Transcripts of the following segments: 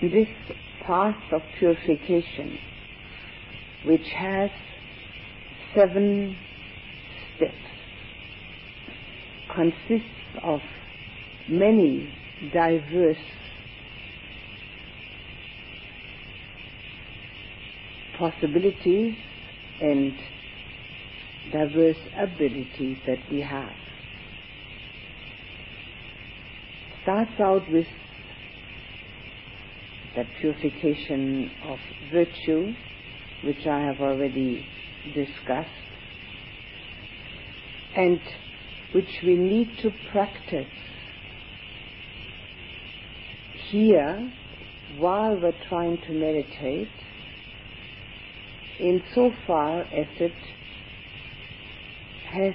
this path of purification, which has seven steps, consists of many diverse possibilities and diverse abilities that we have. Starts out with that purification of virtue, which I have already discussed, and which we need to practice here while we're trying to meditate insofar as it has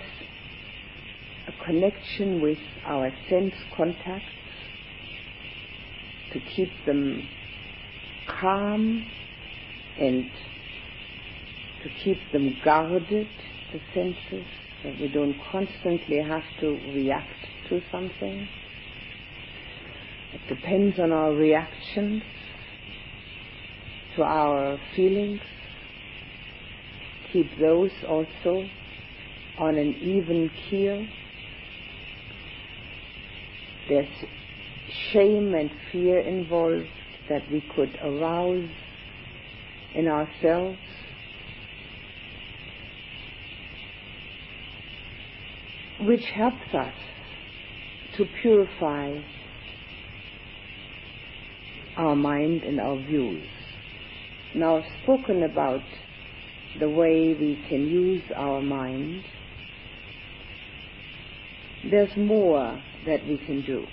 a connection with our sense contacts to keep them calm and to keep them guarded, the senses, so we don't constantly have to react to something. It depends on our reactions to our feelings. Keep those also on an even keel. There's shame and fear involved that we could arouse in ourselves. Which helps us to purify our mind and our views. Now, I've spoken about the way we can use our mind. There's more that we can do.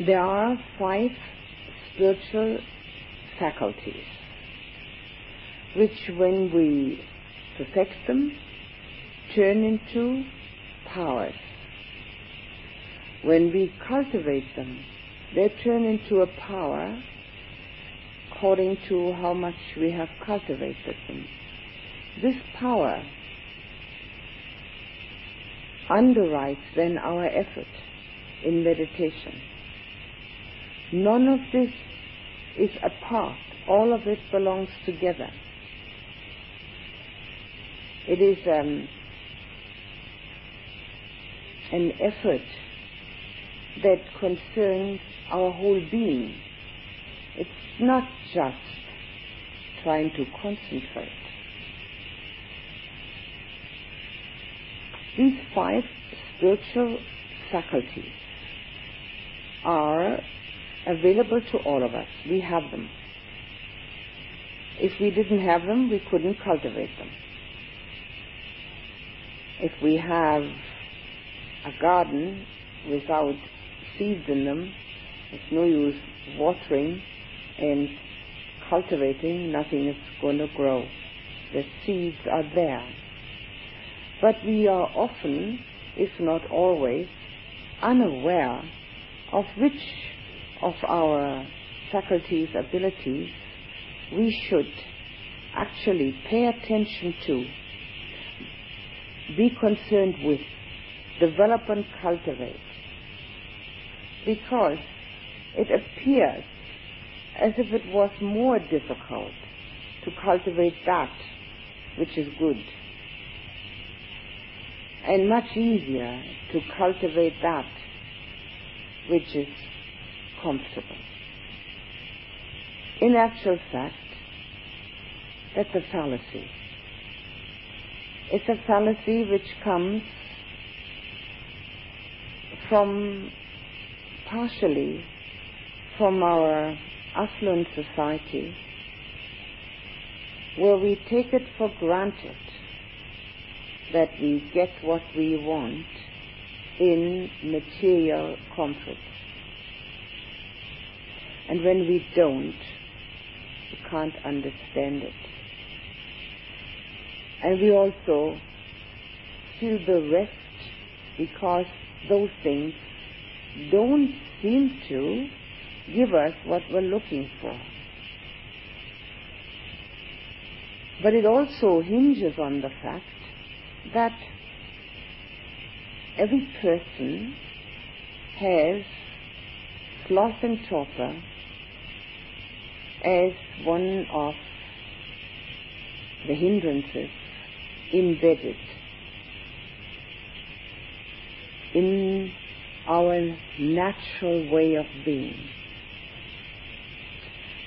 There are five spiritual faculties, which when we perfect them, turn into powers. When we cultivate them, they turn into a power according to how much we have cultivated them. This power underwrites then our effort in meditation. None of this is apart. All of it belongs together. It is um, an effort that concerns our whole being. It's not just trying to concentrate. These five spiritual faculties are available to all of us. We have them. If we didn't have them, we couldn't cultivate them. If we have a garden without seeds in them, it's no use watering and cultivating, nothing is going to grow. The seeds are there. But we are often, if not always, unaware of which of our faculties, abilities, we should actually pay attention to, be concerned with, develop and cultivate. Because it appears as if it was more difficult to cultivate that which is good and much easier to cultivate that which is comfortable. In actual fact, that's a fallacy. It's a fallacy which comes from partially from our affluent society where we take it for granted that we get what we want in material comfort. And when we don't, we can't understand it. And we also feel bereft because those things don't seem to give us what we're looking for. But it also hinges on the fact that every person has sloth and torpor as one of the hindrances embedded in our natural way of being.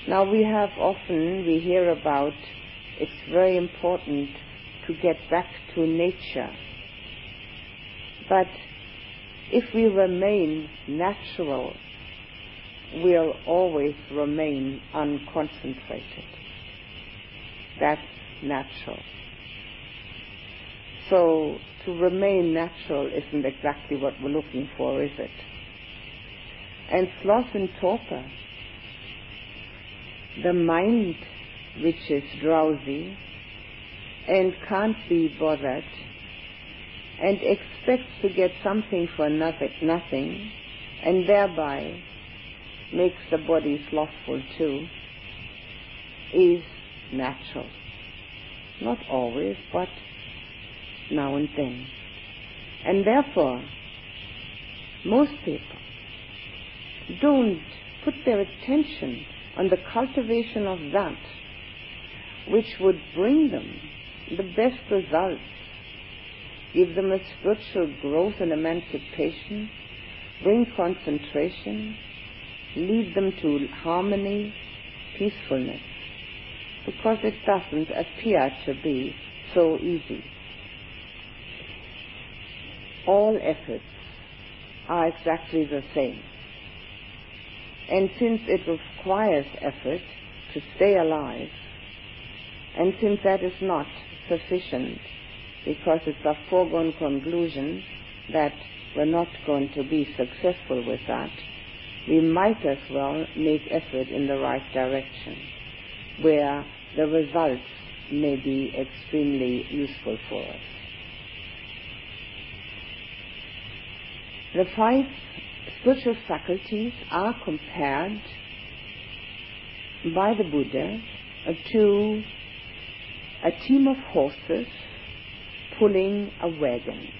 Now we have often, we hear about it's very important to get back to nature. But if we remain natural, we'll always remain unconcentrated. That's natural. So to remain natural isn't exactly what we're looking for, is it? And sloth and torpor, the mind which is drowsy and can't be bothered and expects to get something for nothing, nothing and thereby makes the body slothful too, is natural. Not always, but now and then. And therefore, most people don't put their attention on the cultivation of that which would bring them the best results, give them a spiritual growth and emancipation, bring concentration, lead them to harmony, peacefulness, because it doesn't appear to be so easy. All efforts are exactly the same. And since it requires effort to stay alive, and since that is not sufficient, because it's a foregone conclusion that we're not going to be successful with that, we might as well make effort in the right direction, where the results may be extremely useful for us. The five spiritual faculties are compared by the Buddha to a team of horses pulling a wagon.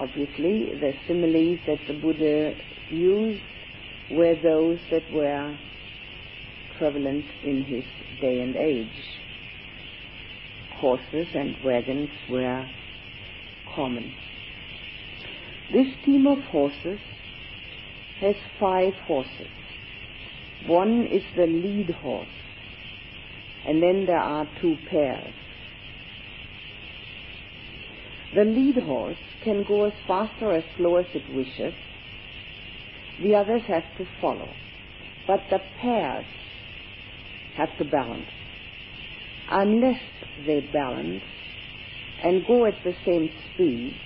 Obviously, the similes that the Buddha used were those that were prevalent in his day and age. Horses and wagons were common. This team of horses has five horses. One is the lead horse, and then there are two pairs. The lead horse can go as fast or as slow as it wishes. The others have to follow. But the pairs have to balance. Unless they balance and go at the same speed,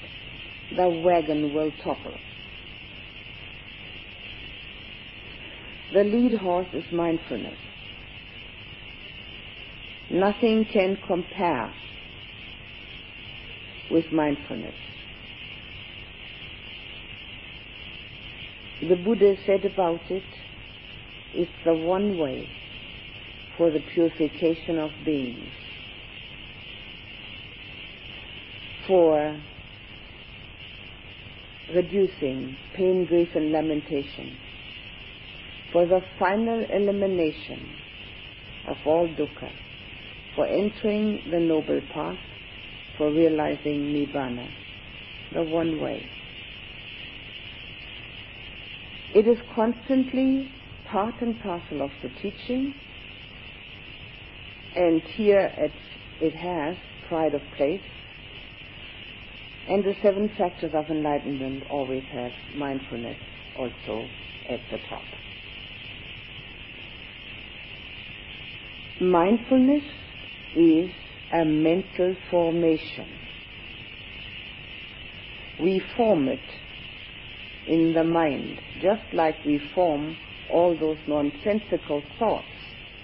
the wagon will topple. The lead horse is mindfulness. Nothing can compare with mindfulness. The Buddha said about it, it's the one way for the purification of beings, for reducing pain, grief, and lamentation, for the final elimination of all dukkha, for entering the noble path, for realizing nibbana, the one way. It is constantly part and parcel of the teaching, and here it, it has pride of place, and the seven factors of enlightenment always have mindfulness also at the top. Mindfulness is a mental formation. We form it in the mind, just like we form all those nonsensical thoughts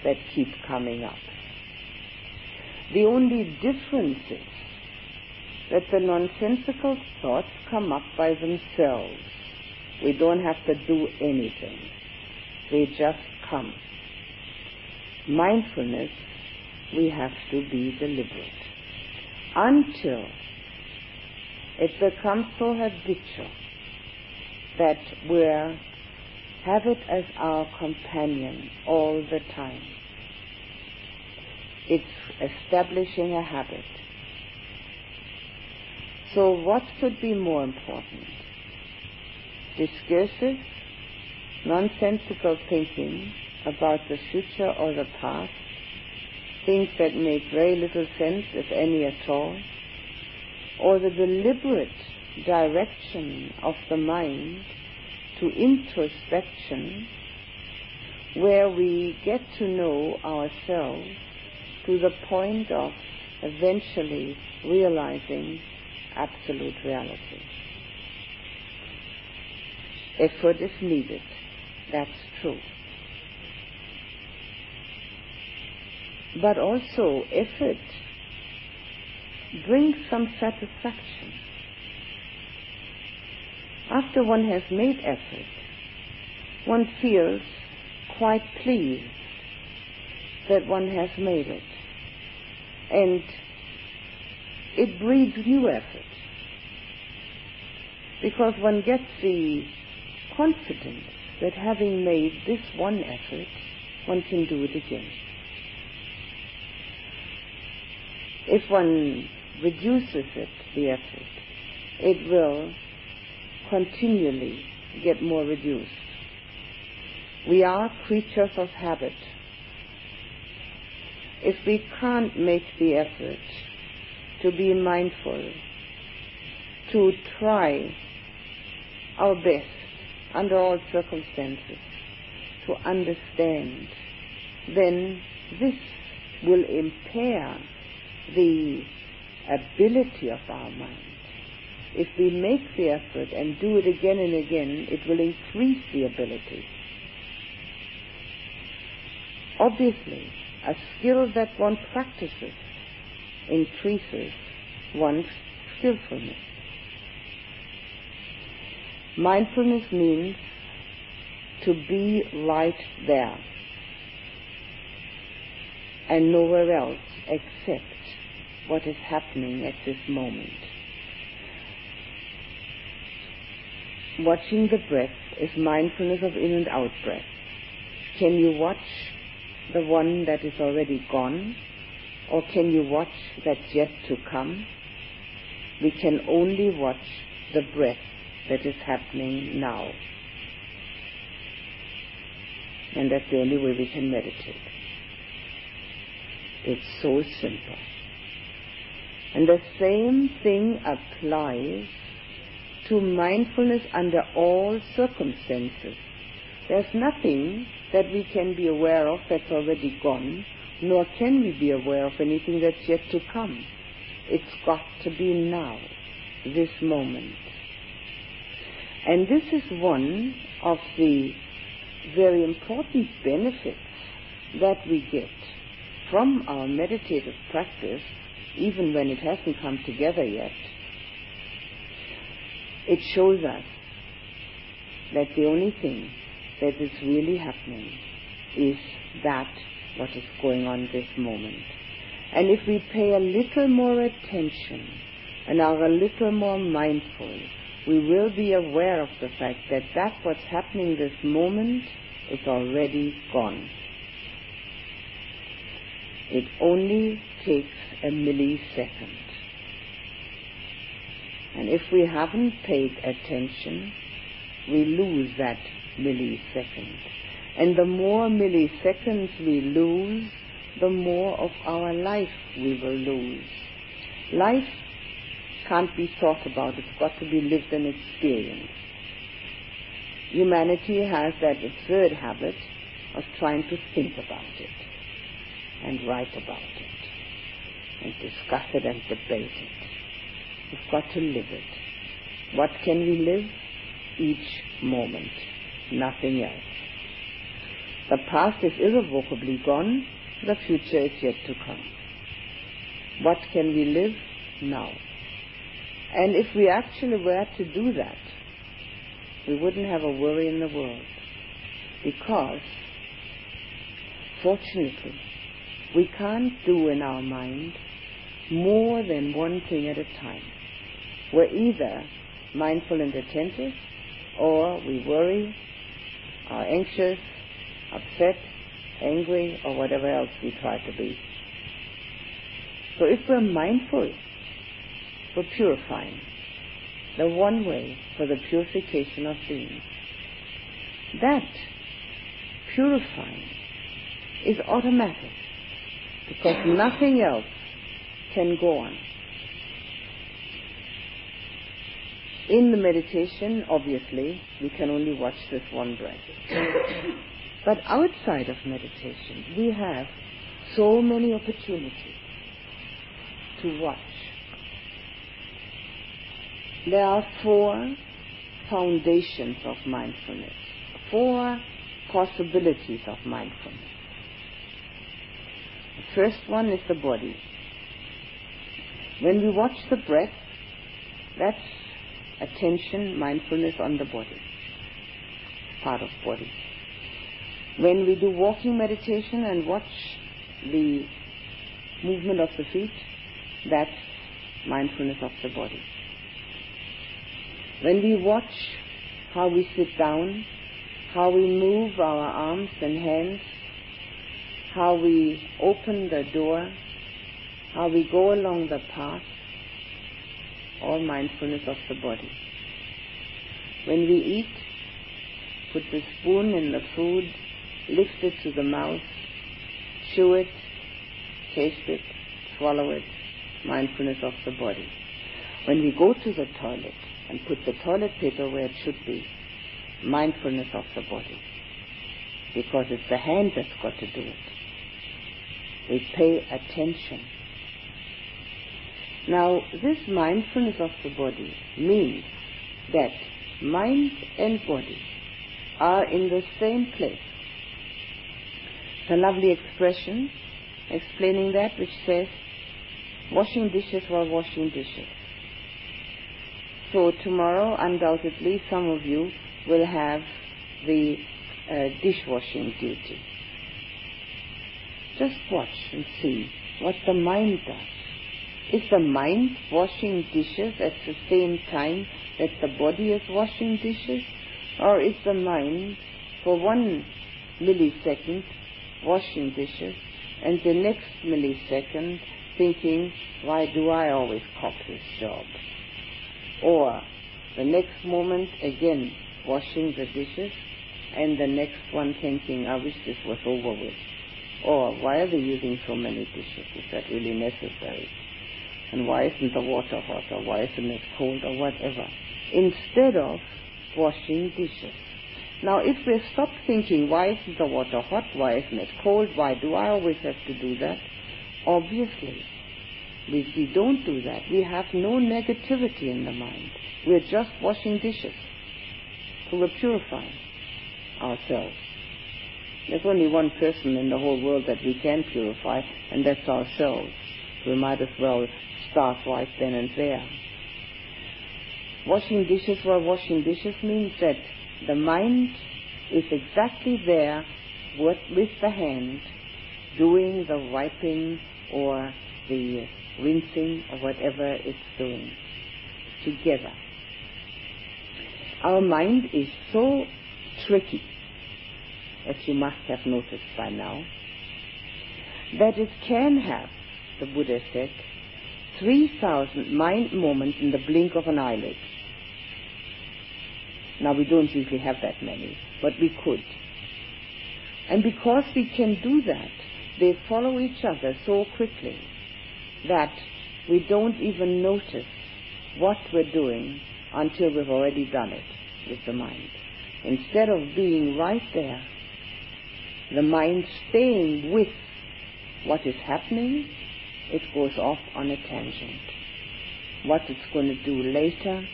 that keep coming up. The only difference is that the nonsensical thoughts come up by themselves. We don't have to do anything. They just come. Mindfulness we have to be deliberate until it becomes so habitual that we have it as our companion all the time. It's establishing a habit. So what could be more important? Discursive, nonsensical thinking about the future or the past, things that make very little sense, if any at all, or the deliberate direction of the mind to introspection where we get to know ourselves to the point of eventually realizing absolute reality. Effort is needed. That's true. But also effort brings some satisfaction. After one has made effort, one feels quite pleased that one has made it. And it breeds new effort. Because one gets the confidence that having made this one effort, one can do it again. If one reduces it, the effort, it will continually get more reduced. We are creatures of habit. If we can't make the effort to be mindful, to try our best under all circumstances to understand, then this will impair the ability of our mind. If we make the effort and do it again and again, it will increase the ability. Obviously, a skill that one practices increases one's skillfulness. Mindfulness means to be right there and nowhere else except what is happening at this moment. Watching the breath is mindfulness of in and out breath. Can you watch the one that is already gone? Or can you watch that's yet to come? We can only watch the breath that is happening now. And that's the only way we can meditate. It's so simple. And the same thing applies to mindfulness under all circumstances. There's nothing that we can be aware of that's already gone, nor can we be aware of anything that's yet to come. It's got to be now, this moment. And this is one of the very important benefits that we get from our meditative practice, even when it hasn't come together yet. It shows us that the only thing that is really happening is that what is going on this moment. And if we pay a little more attention and are a little more mindful, we will be aware of the fact that that what's happening this moment is already gone. It only takes a millisecond. And if we haven't paid attention, we lose that millisecond. And the more milliseconds we lose, the more of our life we will lose. Life can't be thought about, it's got to be lived and experienced. Humanity has that absurd habit of trying to think about it and write about it and discuss it and debate it. We've got to live it. What can we live? Each moment, nothing else. The past is irrevocably gone, the future is yet to come. What can we live now? And if we actually were to do that, we wouldn't have a worry in the world. Because, fortunately, we can't do in our mind more than one thing at a time. We're either mindful and attentive, or we worry, are anxious, upset, angry, or whatever else we try to be. So if we're mindful, we're purifying. The one way for the purification of being. That purifying is automatic because nothing else can go on. In the meditation, obviously, we can only watch this one breath. but outside of meditation, we have so many opportunities to watch. There are four foundations of mindfulness, four possibilities of mindfulness. The first one is the body. When we watch the breath, that's attention, mindfulness on the body, part of body. When we do walking meditation and watch the movement of the feet, that's mindfulness of the body. When we watch how we sit down, how we move our arms and hands, how we open the door, how we go along the path, all mindfulness of the body. When we eat, put the spoon in the food, lift it to the mouth, chew it, taste it, swallow it, mindfulness of the body. When we go to the toilet and put the toilet paper where it should be, mindfulness of the body. Because it's the hand that's got to do it. We pay attention. Now, this mindfulness of the body means that mind and body are in the same place. It's a lovely expression explaining that which says, washing dishes while washing dishes. So tomorrow, undoubtedly, some of you will have the uh, dishwashing duty. Just watch and see what the mind does. Is the mind washing dishes at the same time that the body is washing dishes? Or is the mind for one millisecond washing dishes and the next millisecond thinking, why do I always cop this job? Or the next moment again washing the dishes and the next one thinking, I wish this was over with. Or why are they using so many dishes? Is that really necessary? And why isn't the water hot or why isn't it cold or whatever? Instead of washing dishes. Now if we stop thinking, why isn't the water hot? Why isn't it cold? Why do I always have to do that? Obviously, if we don't do that, we have no negativity in the mind. We're just washing dishes. So we're purifying ourselves. There's only one person in the whole world that we can purify, and that's ourselves. We might as well start right then and there. Washing dishes while washing dishes means that the mind is exactly there with, with the hand doing the wiping or the rinsing or whatever it's doing together. Our mind is so tricky, as you must have noticed by now, that it can have, the Buddha said, 3,000 mind moments in the blink of an eyelid. Now, we don't usually have that many, but we could. And because we can do that, they follow each other so quickly that we don't even notice what we're doing until we've already done it with the mind. Instead of being right there, the mind staying with what is happening, it goes off on a tangent. What it's going to do later,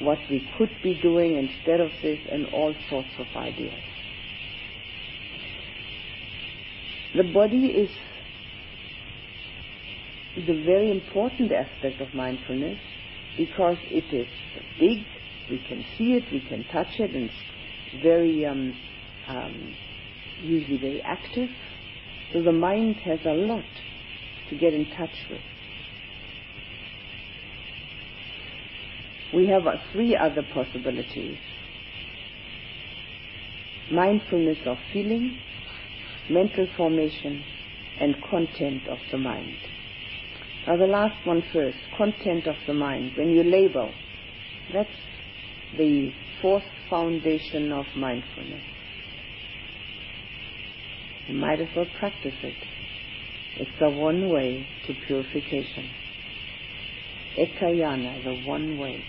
what we could be doing instead of this, and all sorts of ideas. The body is, the very important aspect of mindfulness because it is big, we can see it, we can touch it, and it's very, um, um, usually very active. So the mind has a lot to get in touch with. We have uh, three other possibilities mindfulness of feeling, mental formation, and content of the mind. Now the last one first, content of the mind. When you label, that's the fourth foundation of mindfulness. You might as well practice it. It's the one way to purification. Ekayana, the one way.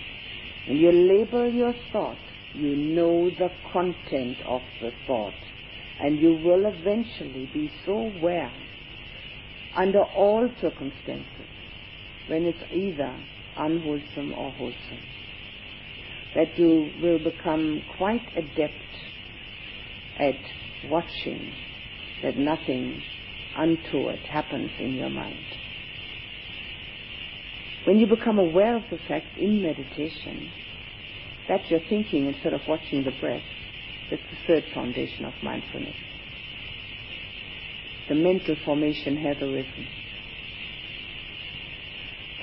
When you label your thought, you know the content of the thought, and you will eventually be so aware under all circumstances when it's either unwholesome or wholesome that you will become quite adept at watching that nothing untoward happens in your mind. When you become aware of the fact in meditation that you're thinking instead of watching the breath, that's the third foundation of mindfulness. The mental formation has arisen.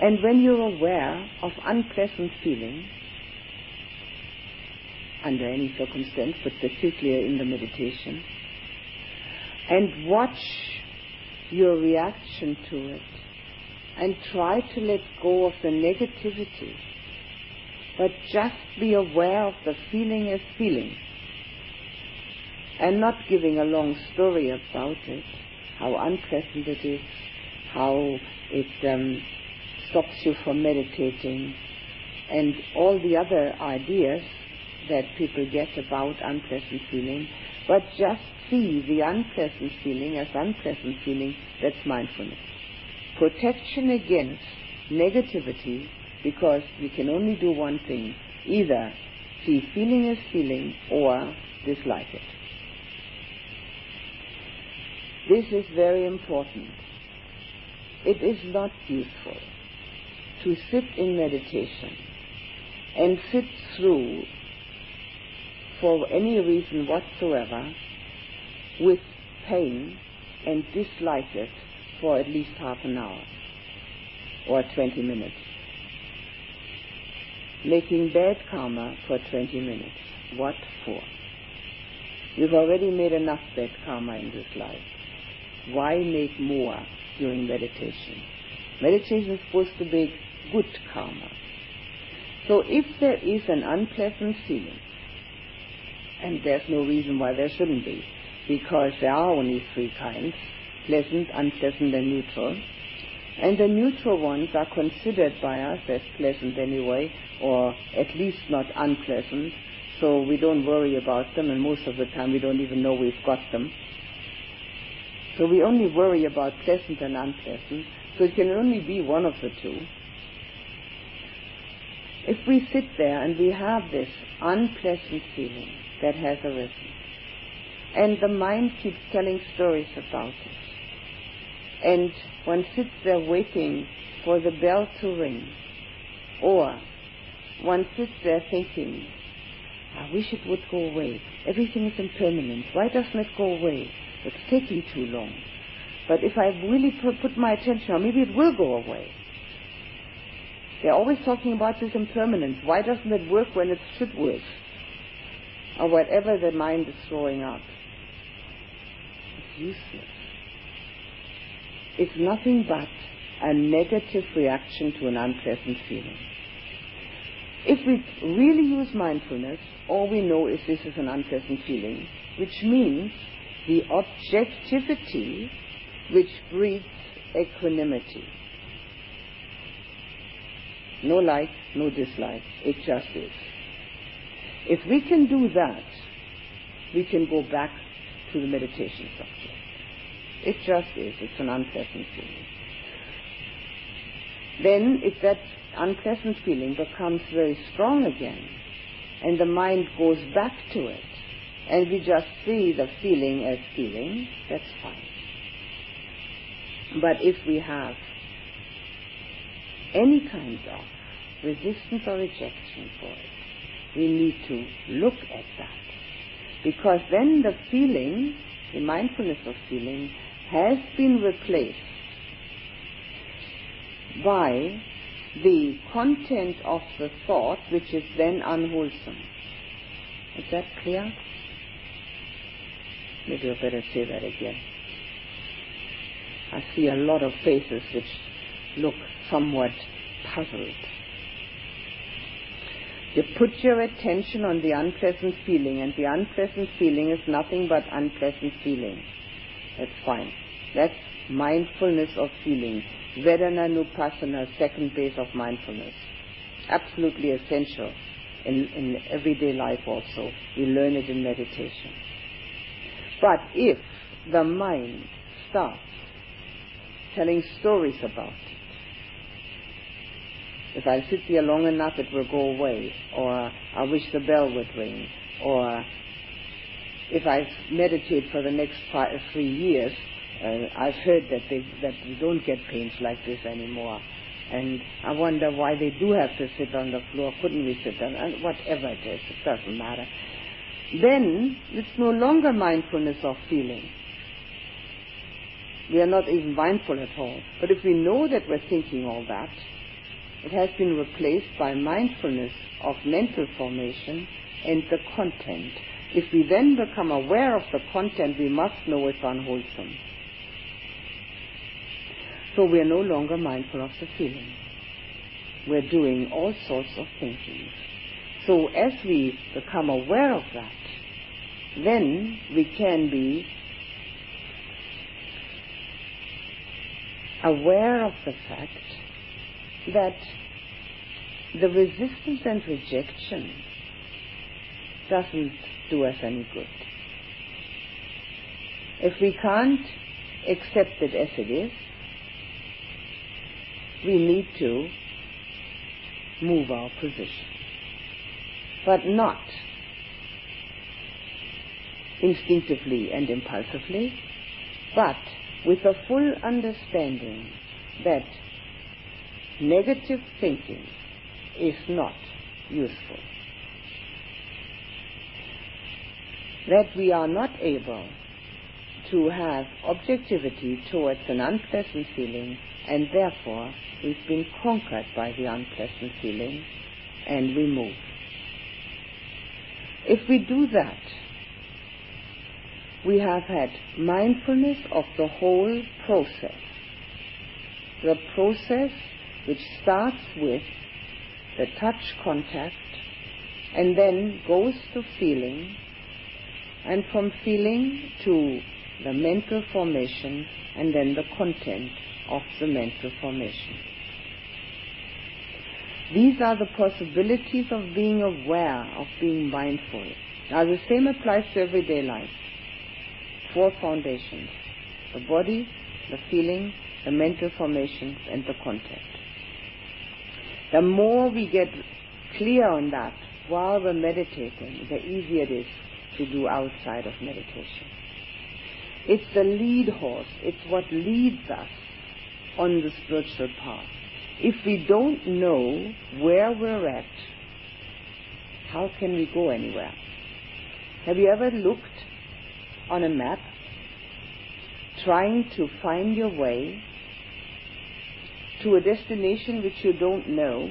And when you're aware of unpleasant feeling, under any circumstance, but particularly in the meditation, and watch your reaction to it, and try to let go of the negativity, but just be aware of the feeling as feeling, and not giving a long story about it, how unpleasant it is, how it um, stops you from meditating, and all the other ideas that people get about unpleasant feeling, but just see the unpleasant feeling as unpleasant feeling, that's mindfulness. Protection against negativity because you can only do one thing, either see feeling as feeling or dislike it. This is very important. It is not useful to sit in meditation and sit through for any reason whatsoever with pain and dislike it for at least half an hour or 20 minutes. Making bad karma for 20 minutes. What for? You've already made enough bad karma in this life. Why make more during meditation? Meditation is supposed to make good karma. So if there is an unpleasant feeling, and there's no reason why there shouldn't be, because there are only three kinds pleasant, unpleasant, and neutral. And the neutral ones are considered by us as pleasant anyway, or at least not unpleasant, so we don't worry about them, and most of the time we don't even know we've got them. So we only worry about pleasant and unpleasant, so it can only be one of the two. If we sit there and we have this unpleasant feeling, that has arisen. And the mind keeps telling stories about it. And one sits there waiting for the bell to ring. Or one sits there thinking, I wish it would go away. Everything is impermanent. Why doesn't it go away? It's taking too long. But if I really put my attention on, maybe it will go away. They're always talking about this impermanence. Why doesn't it work when it should work? or whatever the mind is throwing out. Useless. It's nothing but a negative reaction to an unpleasant feeling. If we really use mindfulness, all we know is this is an unpleasant feeling, which means the objectivity which breeds equanimity. No like, no dislike. It just is. If we can do that, we can go back to the meditation subject. It just is. It's an unpleasant feeling. Then, if that unpleasant feeling becomes very strong again, and the mind goes back to it, and we just see the feeling as feeling, that's fine. But if we have any kind of resistance or rejection for it, we need to look at that. Because then the feeling, the mindfulness of feeling, has been replaced by the content of the thought, which is then unwholesome. Is that clear? maybe I better say that again. I see a lot of faces which look somewhat puzzled. You put your attention on the unpleasant feeling, and the unpleasant feeling is nothing but unpleasant feeling. That's fine. That's mindfulness of feeling. Vedananupassana, second base of mindfulness. Absolutely essential in, in everyday life also. We learn it in meditation. But if the mind starts telling stories about it, if I sit here long enough, it will go away, or I wish the bell would ring, or if I meditate for the next five, three years, uh, I've heard that they that we don't get pains like this anymore, and I wonder why they do have to sit on the floor. Couldn't we sit on? And whatever it is, it doesn't matter. Then it's no longer mindfulness of feeling. We are not even mindful at all. But if we know that we're thinking all that, it has been replaced by mindfulness of mental formation and the content. If we then become aware of the content, we must know it's unwholesome. So we are no longer mindful of the feeling. We're doing all sorts of thinking. So as we become aware of that, then we can be aware of the fact that the resistance and rejection doesn't do us any good. If we can't accept it as it is, we need to move our position. But not instinctively and impulsively, but with a full understanding that negative thinking is not useful. That we are not able to have objectivity towards an unpleasant feeling and therefore we've been conquered by the unpleasant feeling and we move. If we do that, we have had mindfulness of the whole process. The process which starts with the touch contact and then goes to feeling and from feeling to the mental formation and then the content of the mental formation. These are the possibilities of being aware, of being mindful. Now the same applies to everyday life. Four foundations. The body, the feeling, the mental formations, and the content. The more we get clear on that while we're meditating, the easier it is to do outside of meditation. It's the lead horse. It's what leads us on the spiritual path. If we don't know where we're at, how can we go anywhere? Have you ever looked on a map trying to find your way to a destination which you don't know,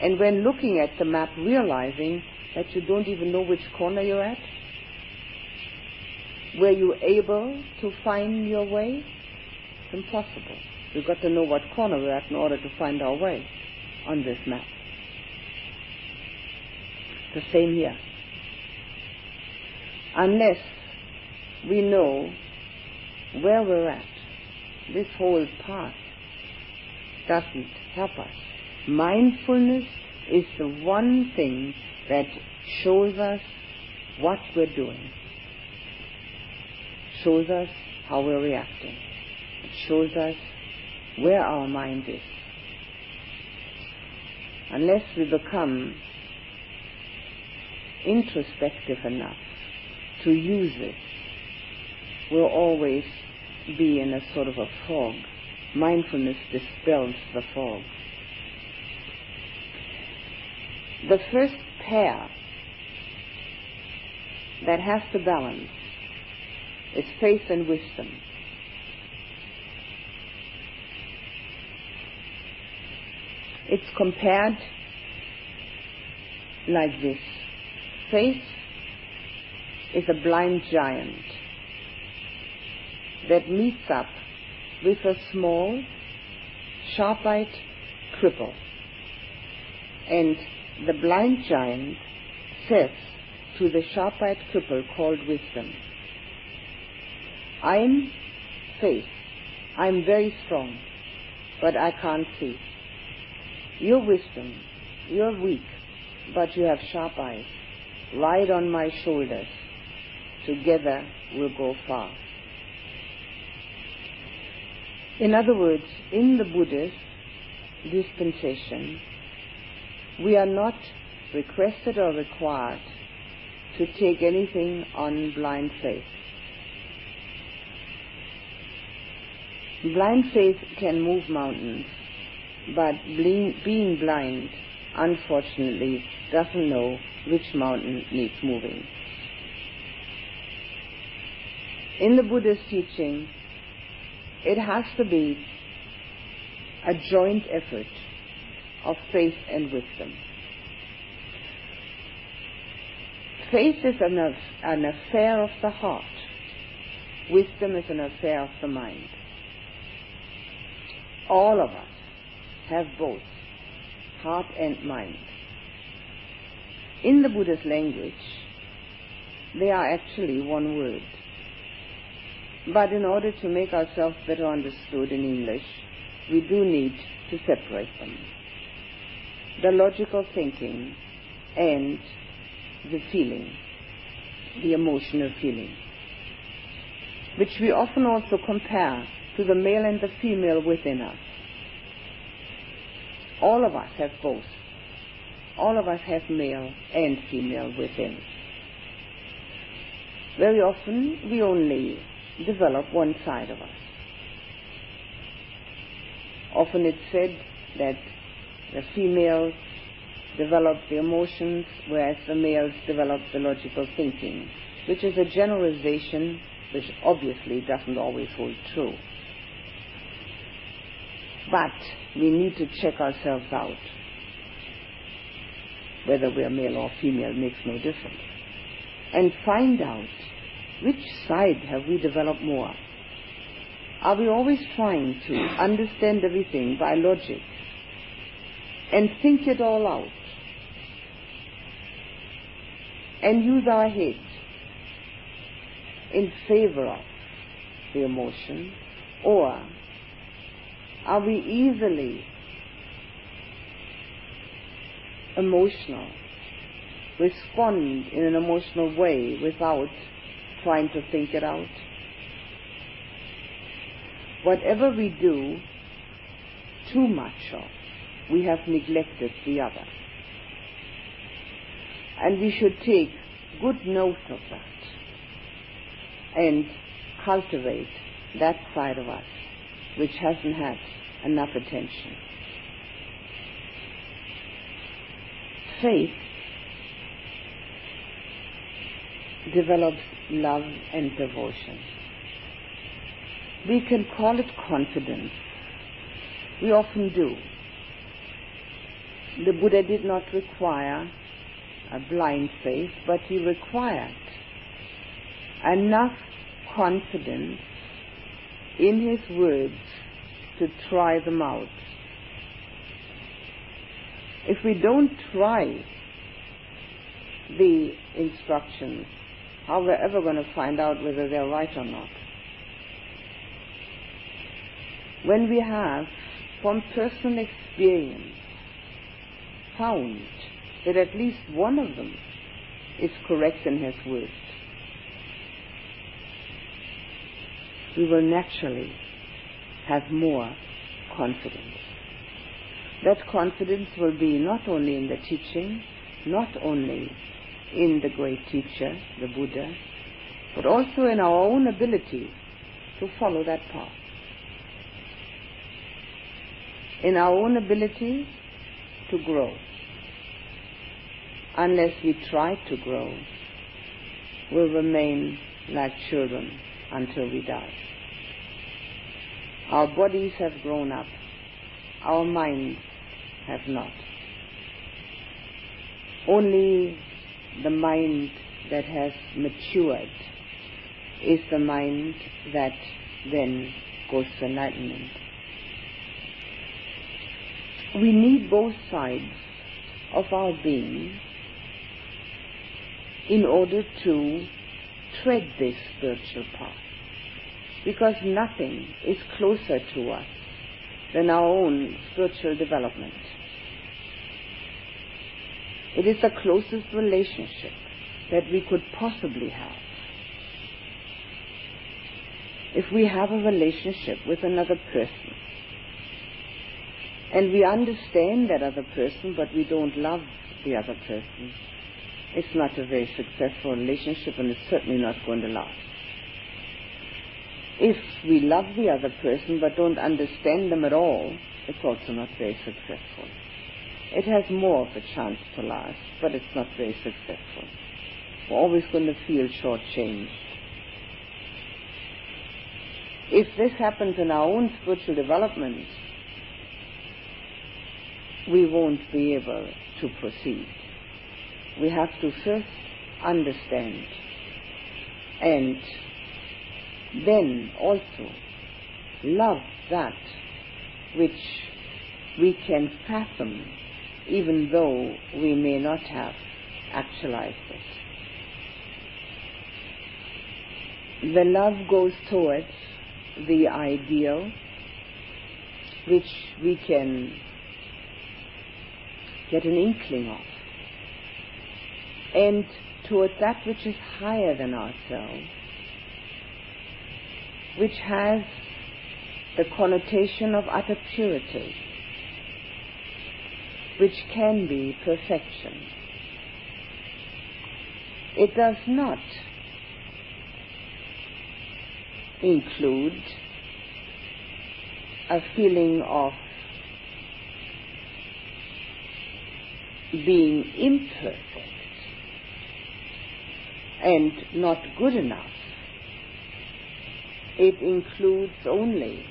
and when looking at the map, realizing that you don't even know which corner you're at? Were you able to find your way? It's impossible. We've got to know what corner we're at in order to find our way on this map. The same here. Unless we know where we're at, this whole path doesn't help us. Mindfulness is the one thing that shows us what we're doing, shows us how we're reacting, it shows us where our mind is. Unless we become introspective enough to use it, we'll always be in a sort of a fog mindfulness dispels the fog. The first pair that has to balance is faith and wisdom. It's compared like this. Faith is a blind giant that meets up with a small, sharp-eyed cripple. And the blind giant says to the sharp-eyed cripple called wisdom, I'm faith. I'm very strong, but I can't see. You're wisdom. You're weak, but you have sharp eyes. Ride on my shoulders. Together we'll go far. In other words, in the Buddhist dispensation, we are not requested or required to take anything on blind faith. Blind faith can move mountains, but being blind, unfortunately, doesn't know which mountain needs moving. In the Buddha's teaching, it has to be a joint effort of faith and wisdom. Faith is an, an affair of the heart. Wisdom is an affair of the mind. All of us have both heart and mind. In the Buddha's language, they are actually one word. But in order to make ourselves better understood in English, we do need to separate them. The logical thinking and the feeling, the emotional feeling, which we often also compare to the male and the female within us. All of us have both. All of us have male and female within. Very often we only develop one side of us. Often it's said that the females develop the emotions, whereas the males develop the logical thinking, which is a generalization which obviously doesn't always hold true. But we need to check ourselves out. Whether we're male or female makes no difference. And find out which side have we developed more. Are we always trying to understand everything by logic and think it all out and use our head in favor of the emotion or are we easily emotional, respond in an emotional way without trying to think it out? Whatever we do too much of, we have neglected the other. And we should take good note of that and cultivate that side of us which hasn't had enough attention. Faith develops love and devotion. We can call it confidence. We often do. The Buddha did not require a blind faith, but he required enough confidence in his words to try them out. If we don't try the instructions, how we're ever going to find out whether they're right or not? When we have, from personal experience, found that at least one of them is correct in his words, we will naturally have more confidence. That confidence will be not only in the teaching, not only in the great teacher, the Buddha, but also in our own ability to follow that path. In our own ability to grow. Unless we try to grow, we'll remain like children until we die. Our bodies have grown up. Our minds have not. Only the mind that has matured is the mind that then goes to enlightenment. We need both sides of our being in order to tread this spiritual path. Because nothing is closer to us than our own spiritual development. It is the closest relationship that we could possibly have. If we have a relationship with another person, and we understand that other person, but we don't love the other person, it's not a very successful relationship and it's certainly not going to last. If we love the other person but don't understand them at all, it's also not very successful. It has more of a chance to last, but it's not very successful. We're always going to feel shortchanged. If this happens in our own spiritual development, we won't be able to proceed. We have to first understand and then also love that which we can fathom even though we may not have actualized it. The love goes towards the ideal which we can get an inkling of and towards that which is higher than ourselves which has the connotation of utter purity, which can be perfection. It does not include a feeling of being imperfect and not good enough it includes only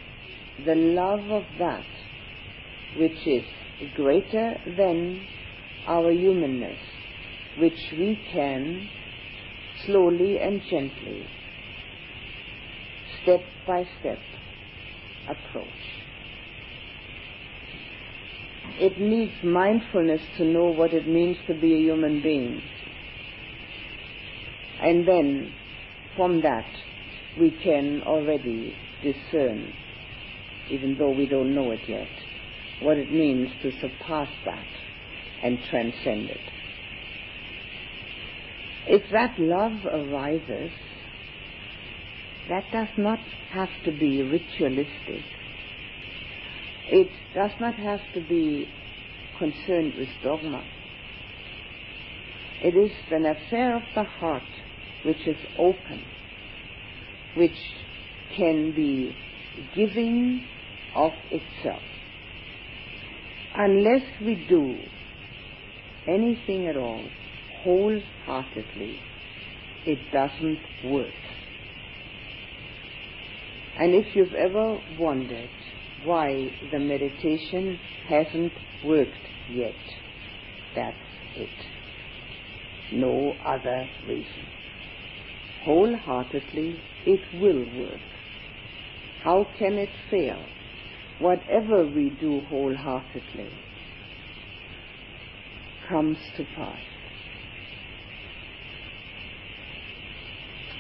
the love of that which is greater than our humanness, which we can slowly and gently, step by step, approach. It needs mindfulness to know what it means to be a human being. And then, from that, we can already discern, even though we don't know it yet, what it means to surpass that and transcend it. If that love arises, that does not have to be ritualistic. It does not have to be concerned with dogma. It is an affair of the heart which is open which can be giving of itself. Unless we do anything at all wholeheartedly, it doesn't work. And if you've ever wondered why the meditation hasn't worked yet, that's it. No other reason. Wholeheartedly it will work. How can it fail? Whatever we do wholeheartedly comes to pass.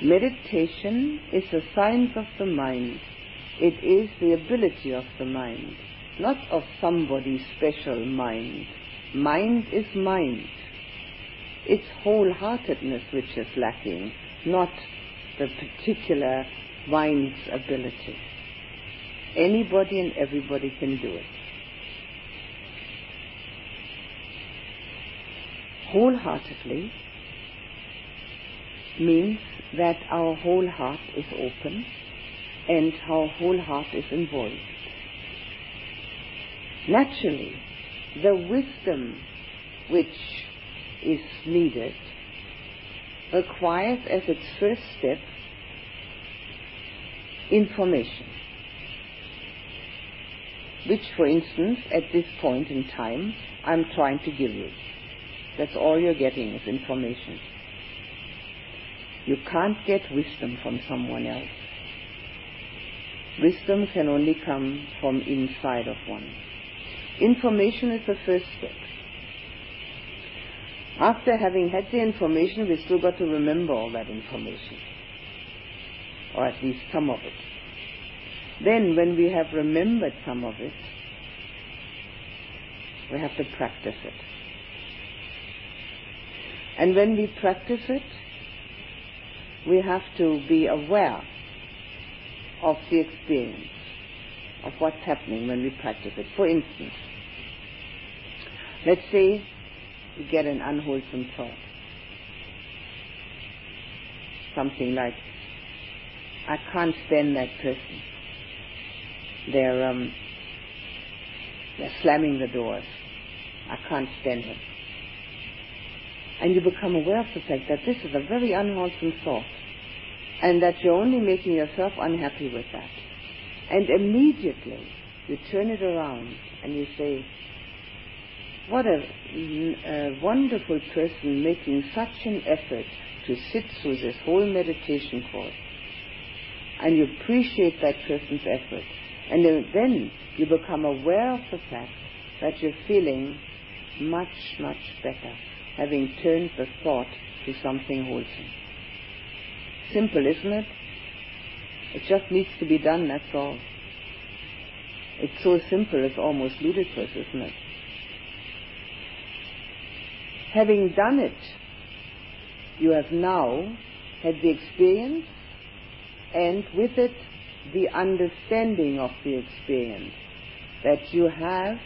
Meditation is a science of the mind. It is the ability of the mind, not of somebody's special mind. Mind is mind. It's wholeheartedness which is lacking, not the particular mind's ability. Anybody and everybody can do it. Wholeheartedly means that our whole heart is open and our whole heart is involved. Naturally, the wisdom which is needed requires as its first step information. Which, for instance, at this point in time, I'm trying to give you. That's all you're getting is information. You can't get wisdom from someone else. Wisdom can only come from inside of one. Information is the first step. After having had the information, we still got to remember all that information, or at least some of it. Then, when we have remembered some of it, we have to practice it. And when we practice it, we have to be aware of the experience of what's happening when we practice it. For instance, let's say you get an unwholesome thought. Something like, I can't stand that person. They're, um, they're slamming the doors. I can't stand him. And you become aware of the fact that this is a very unwholesome thought and that you're only making yourself unhappy with that. And immediately you turn it around and you say, what a, a, wonderful person making such an effort to sit through this whole meditation course. And you appreciate that person's effort. And then you become aware of the fact that you're feeling much, much better, having turned the thought to something wholesome. Simple, isn't it? It just needs to be done, that's all. It's so simple, it's almost ludicrous, isn't it? Having done it, you have now had the experience and with it the understanding of the experience that you have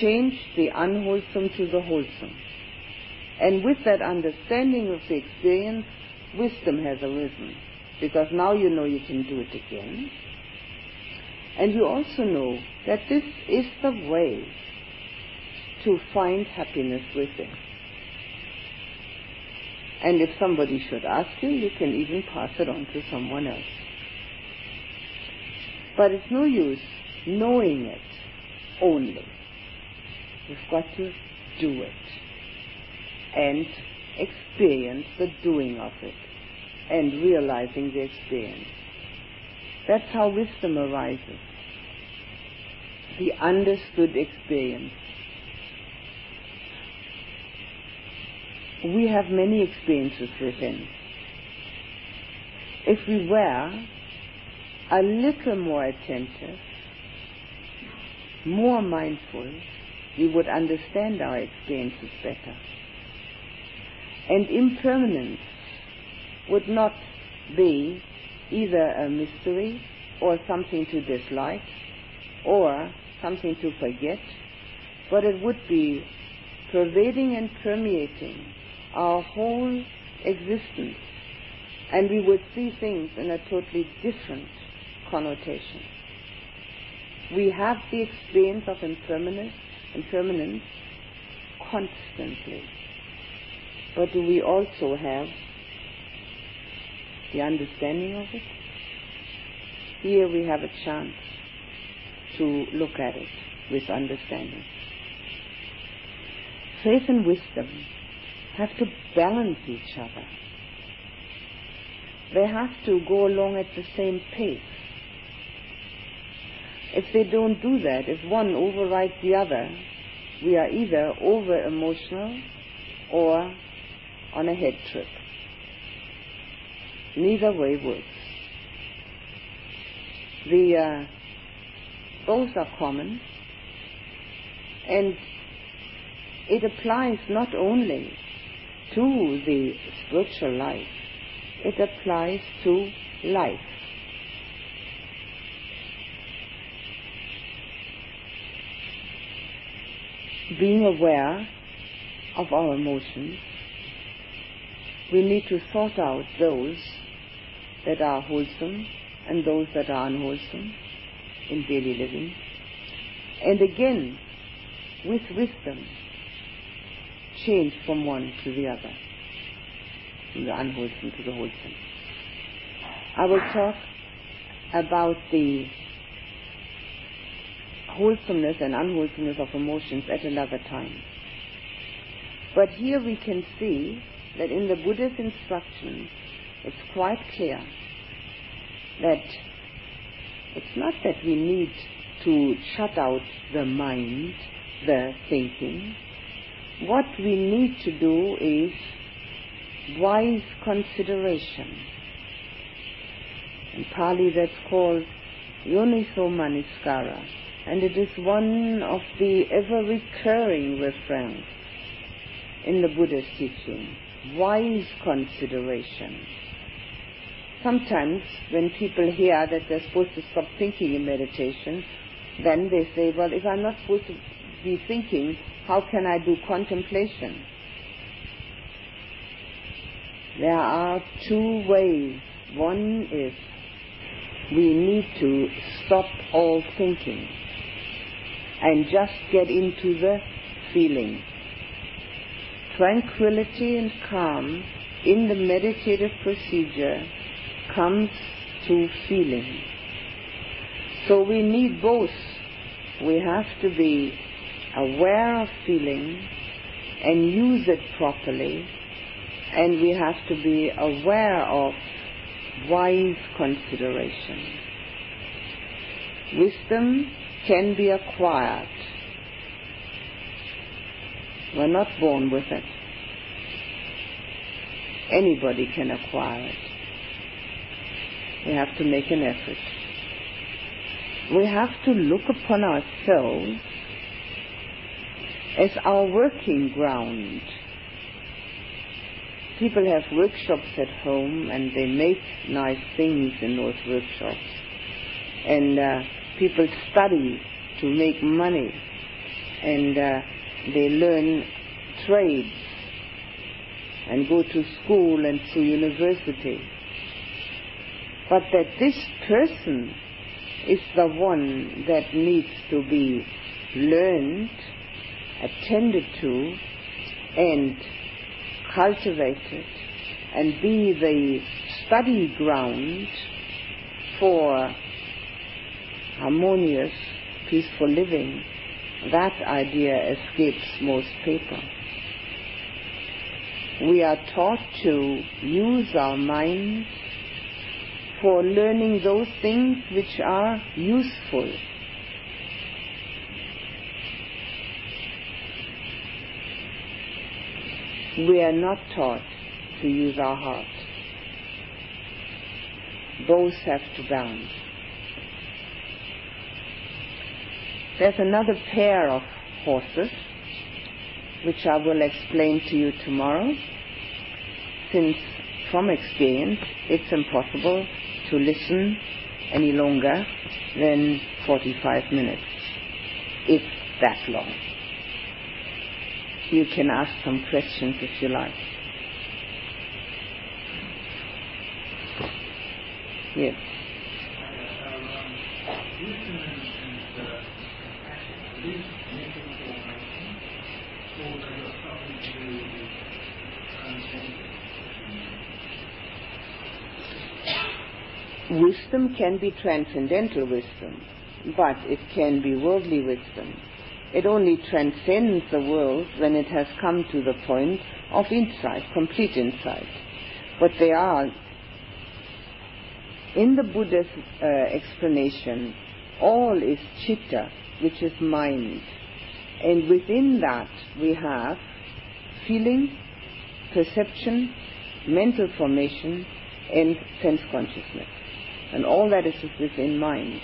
changed the unwholesome to the wholesome. And with that understanding of the experience, wisdom has arisen because now you know you can do it again. And you also know that this is the way to find happiness within. And if somebody should ask you, you can even pass it on to someone else. But it's no use knowing it only. You've got to do it and experience the doing of it and realizing the experience. That's how wisdom arises. The understood experience. We have many experiences within. If we were a little more attentive, more mindful, we would understand our experiences better. And impermanence would not be either a mystery or something to dislike or something to forget, but it would be pervading and permeating our whole existence, and we would see things in a totally different connotation. We have the experience of impermanence, impermanence constantly. But do we also have the understanding of it? Here we have a chance to look at it with understanding. Faith and wisdom have to balance each other. They have to go along at the same pace. If they don't do that, if one overrides the other, we are either over emotional or on a head trip. Neither way works. The uh, both are common, and it applies not only to the spiritual life, it applies to life. Being aware of our emotions we need to sort out those that are wholesome and those that are unwholesome in daily living. And again, with wisdom, change from one to the other, from the unwholesome to the wholesome. I will talk about the wholesomeness and unwholesomeness of emotions at another time. But here we can see that in the Buddha's instruction, it's quite clear that it's not that we need to shut out the mind, the thinking. What we need to do is wise consideration. In Pali that's called Yoniso Manasikara, and it is one of the ever recurring refrains in the Buddha's teaching. Wise consideration. Sometimes when people hear that they're supposed to stop thinking in meditation, then they say, well, if I'm not supposed to be thinking, how can I do contemplation? There are two ways. One is we need to stop all thinking and just get into the feeling. Tranquility and calm in the meditative procedure comes through feeling. So we need both. We have to be aware of feeling and use it properly, and we have to be aware of wise consideration. Wisdom can be acquired. We're not born with it. Anybody can acquire it. We have to make an effort. We have to look upon ourselves as our working ground. People have workshops at home and they make nice things in those workshops. And uh, people study to make money and uh, they learn trades and go to school and to university. But that this person is the one that needs to be learned, attended to, and cultivated, and be the study ground for harmonious, peaceful living, that idea escapes most people. We are taught to use our minds for learning those things which are useful. We are not taught to use our heart. Both have to balance. There's another pair of horses, which I will explain to you tomorrow, since from experience it's impossible to listen any longer than 45 minutes, if that long. You can ask some questions if you like. Yes. Wisdom can be transcendental wisdom, but it can be worldly wisdom. It only transcends the world when it has come to the point of insight, complete insight. But they are, in the Buddha's uh, explanation, all is chitta, which is mind. And within that we have feeling, perception, mental formation, and sense consciousness. And all that is within mind.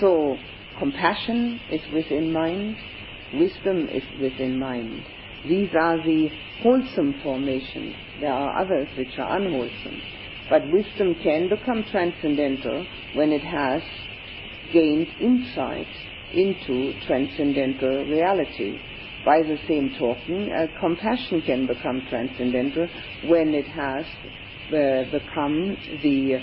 So compassion is within mind, wisdom is within mind. These are the wholesome formations. There are others which are unwholesome. But wisdom can become transcendental when it has gained insight into transcendental reality. By the same token, uh, compassion can become transcendental when it has uh, become the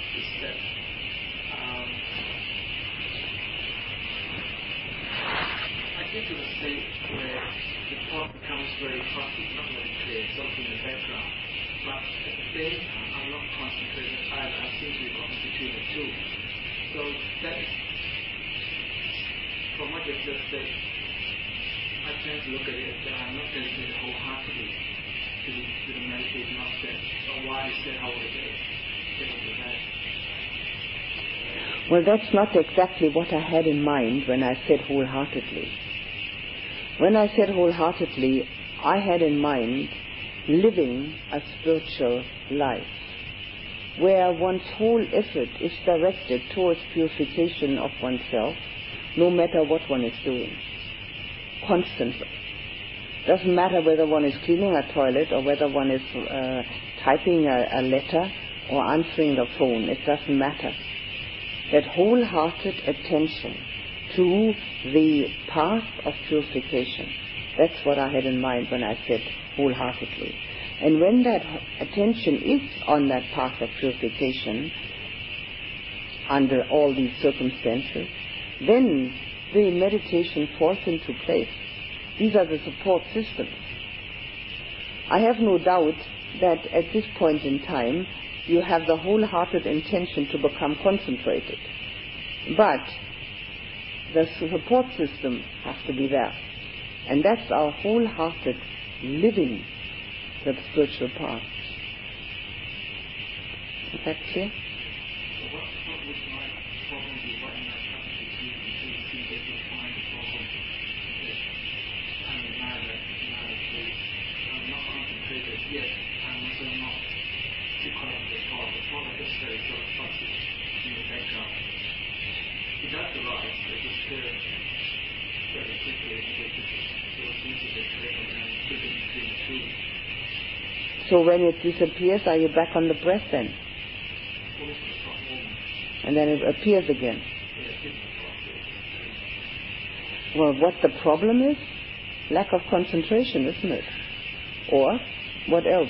is that um, I get to the state where the thought becomes very fuzzy, not very clear, something in the background. But at the same time, I'm not concentrating either. I seem to be the two. So that is, from what you just said, I tend to look at it that I'm not dedicated wholeheartedly to the, to the meditation aspect. So why is that how it is? Well, that's not exactly what I had in mind when I said wholeheartedly. When I said wholeheartedly, I had in mind living a spiritual life where one's whole effort is directed towards purification of oneself, no matter what one is doing. Constantly. Doesn't matter whether one is cleaning a toilet or whether one is uh, typing a, a letter or answering the phone. It doesn't matter. That wholehearted attention to the path of purification. That's what I had in mind when I said wholeheartedly. And when that attention is on that path of purification, under all these circumstances, then the meditation falls into place. These are the support systems. I have no doubt that at this point in time, you have the wholehearted intention to become concentrated. But the support system has to be there. And that's our wholehearted living the spiritual path. Is that clear? So when it disappears, are you back on the breath then? And then it appears again. Well, what the problem is? Lack of concentration, isn't it? Or what else?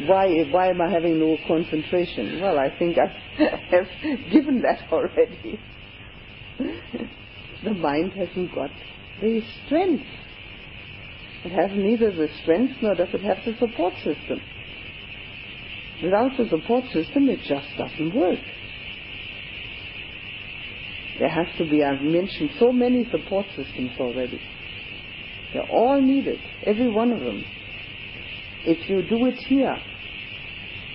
Why, why am I having no concentration? Well, I think I have given that already. the mind hasn't got the strength. It has neither the strength nor does it have the support system. Without the support system, it just doesn't work. There has to be, I've mentioned so many support systems already. They're all needed, every one of them. If you do it here,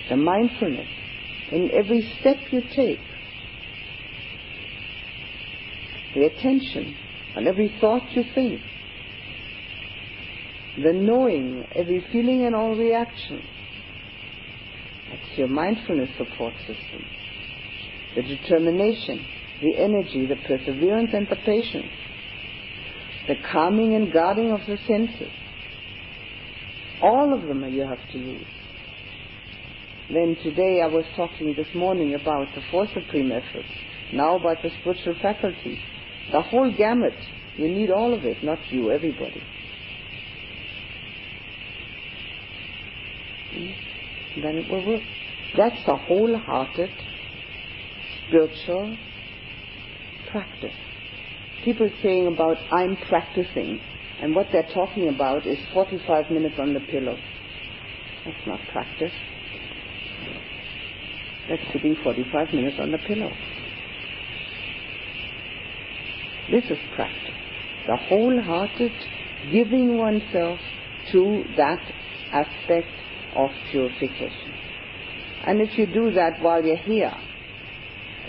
the mindfulness, in every step you take, the attention on every thought you think, the knowing, every feeling and all reaction. That's your mindfulness support system. The determination, the energy, the perseverance and the patience. The calming and guarding of the senses. All of them you have to use. Then today I was talking this morning about the four supreme efforts, now about the spiritual faculties. The whole gamut. You need all of it, not you, everybody. Hmm? Then it will work. That's a wholehearted spiritual practice. People saying about I'm practicing, and what they're talking about is 45 minutes on the pillow. That's not practice. That's sitting 45 minutes on the pillow. This is practice. The wholehearted giving oneself to that aspect of purification. And if you do that while you're here,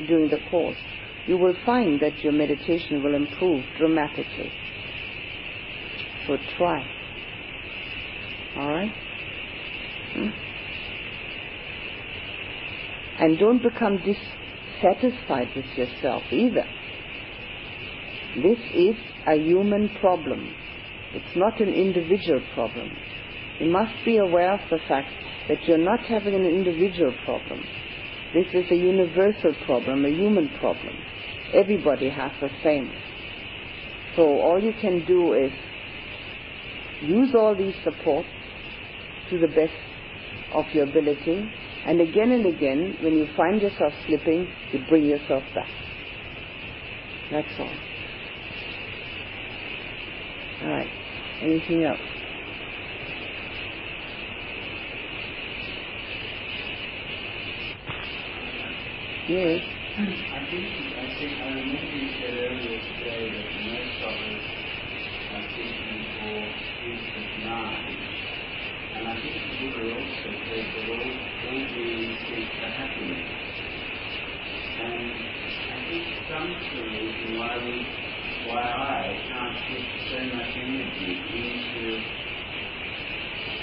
during the course, you will find that your meditation will improve dramatically. So try. Alright? Hmm? And don't become dissatisfied with yourself either. This is a human problem. It's not an individual problem. You must be aware of the fact that you're not having an individual problem. This is a universal problem, a human problem. Everybody has the same. So all you can do is use all these supports to the best of your ability, and again and again, when you find yourself slipping, you bring yourself back. That's all. All right. Anything else? Yes. I think, I think, I remember you said earlier today that most of us are seeking for peace of mind. And I think the Buddha also said that all, all beings seek for happiness. And I think some the reason why we, why I can't put so much energy into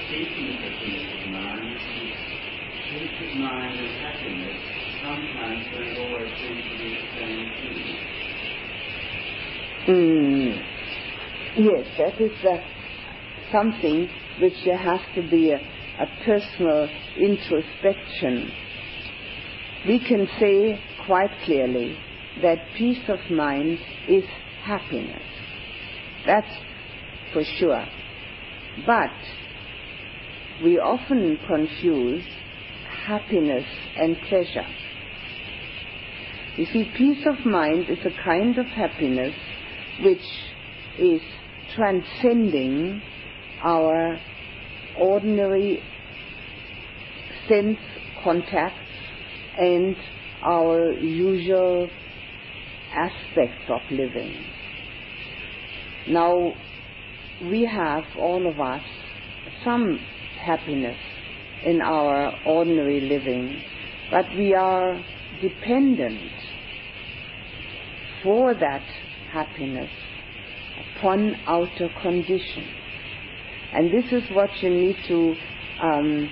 seeking for peace of mind peace of mind and happiness sometimes don't always seem to be the same thing. Mm. Yes, that is uh, something which there has to be a, a personal introspection. We can say quite clearly that peace of mind is happiness. That's for sure. But we often confuse happiness and pleasure. You see, peace of mind is a kind of happiness which is transcending our ordinary sense contacts and our usual aspects of living. Now, we have, all of us, some happiness in our ordinary living, but we are dependent for that happiness upon outer conditions. And this is what you need to um,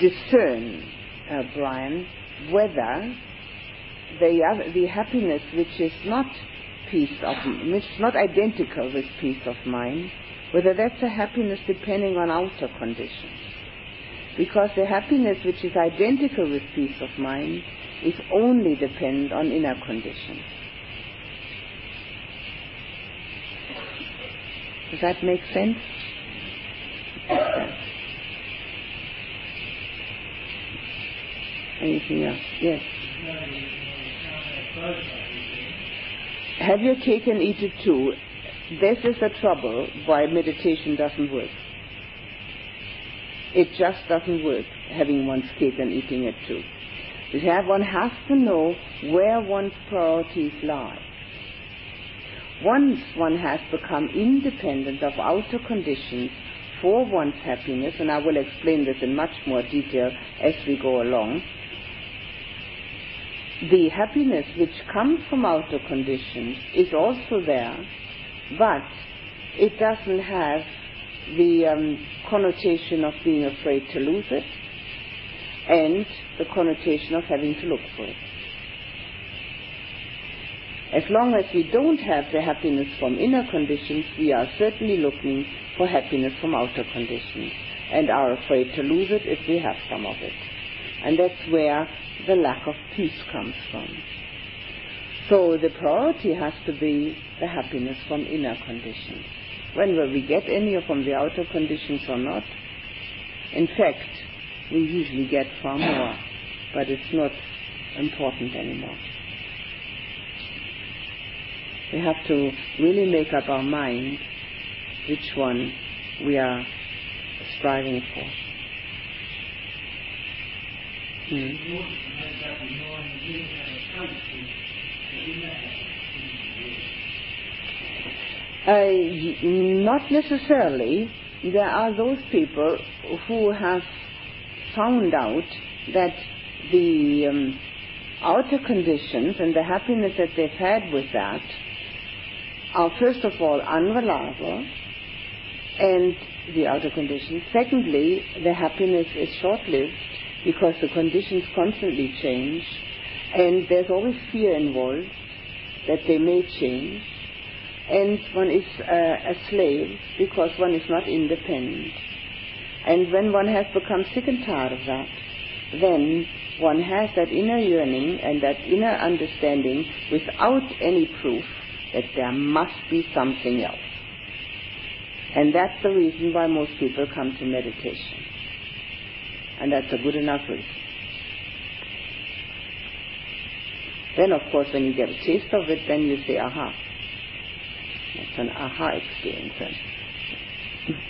discern, uh, Brian, whether the, the happiness which is not peace of, which is not identical with peace of mind, whether that's a happiness depending on outer conditions. Because the happiness which is identical with peace of mind is only dependent on inner conditions. Does that make sense? Anything else? Yes. Have your cake and eat it too. This is the trouble why meditation doesn't work. It just doesn't work, having one's cake and eating it too. One has to know where one's priorities lie. Once one has become independent of outer conditions for one's happiness, and I will explain this in much more detail as we go along, the happiness which comes from outer conditions is also there, but it doesn't have the um, connotation of being afraid to lose it and the connotation of having to look for it. As long as we don't have the happiness from inner conditions, we are certainly looking for happiness from outer conditions and are afraid to lose it if we have some of it. And that's where the lack of peace comes from. So the priority has to be the happiness from inner conditions. Whether we get any from the outer conditions or not, in fact, we usually get far more, but it's not important anymore. We have to really make up our mind which one we are striving for. Uh, not necessarily. There are those people who have found out that the um, outer conditions and the happiness that they've had with that are first of all unreliable and the outer conditions. Secondly, the happiness is short-lived because the conditions constantly change and there's always fear involved that they may change and one is uh, a slave because one is not independent. And when one has become sick and tired of that, then one has that inner yearning and that inner understanding without any proof that there must be something else. And that's the reason why most people come to meditation. And that's a good enough reason. Then, of course, when you get a taste of it, then you say, aha. That's an aha experience.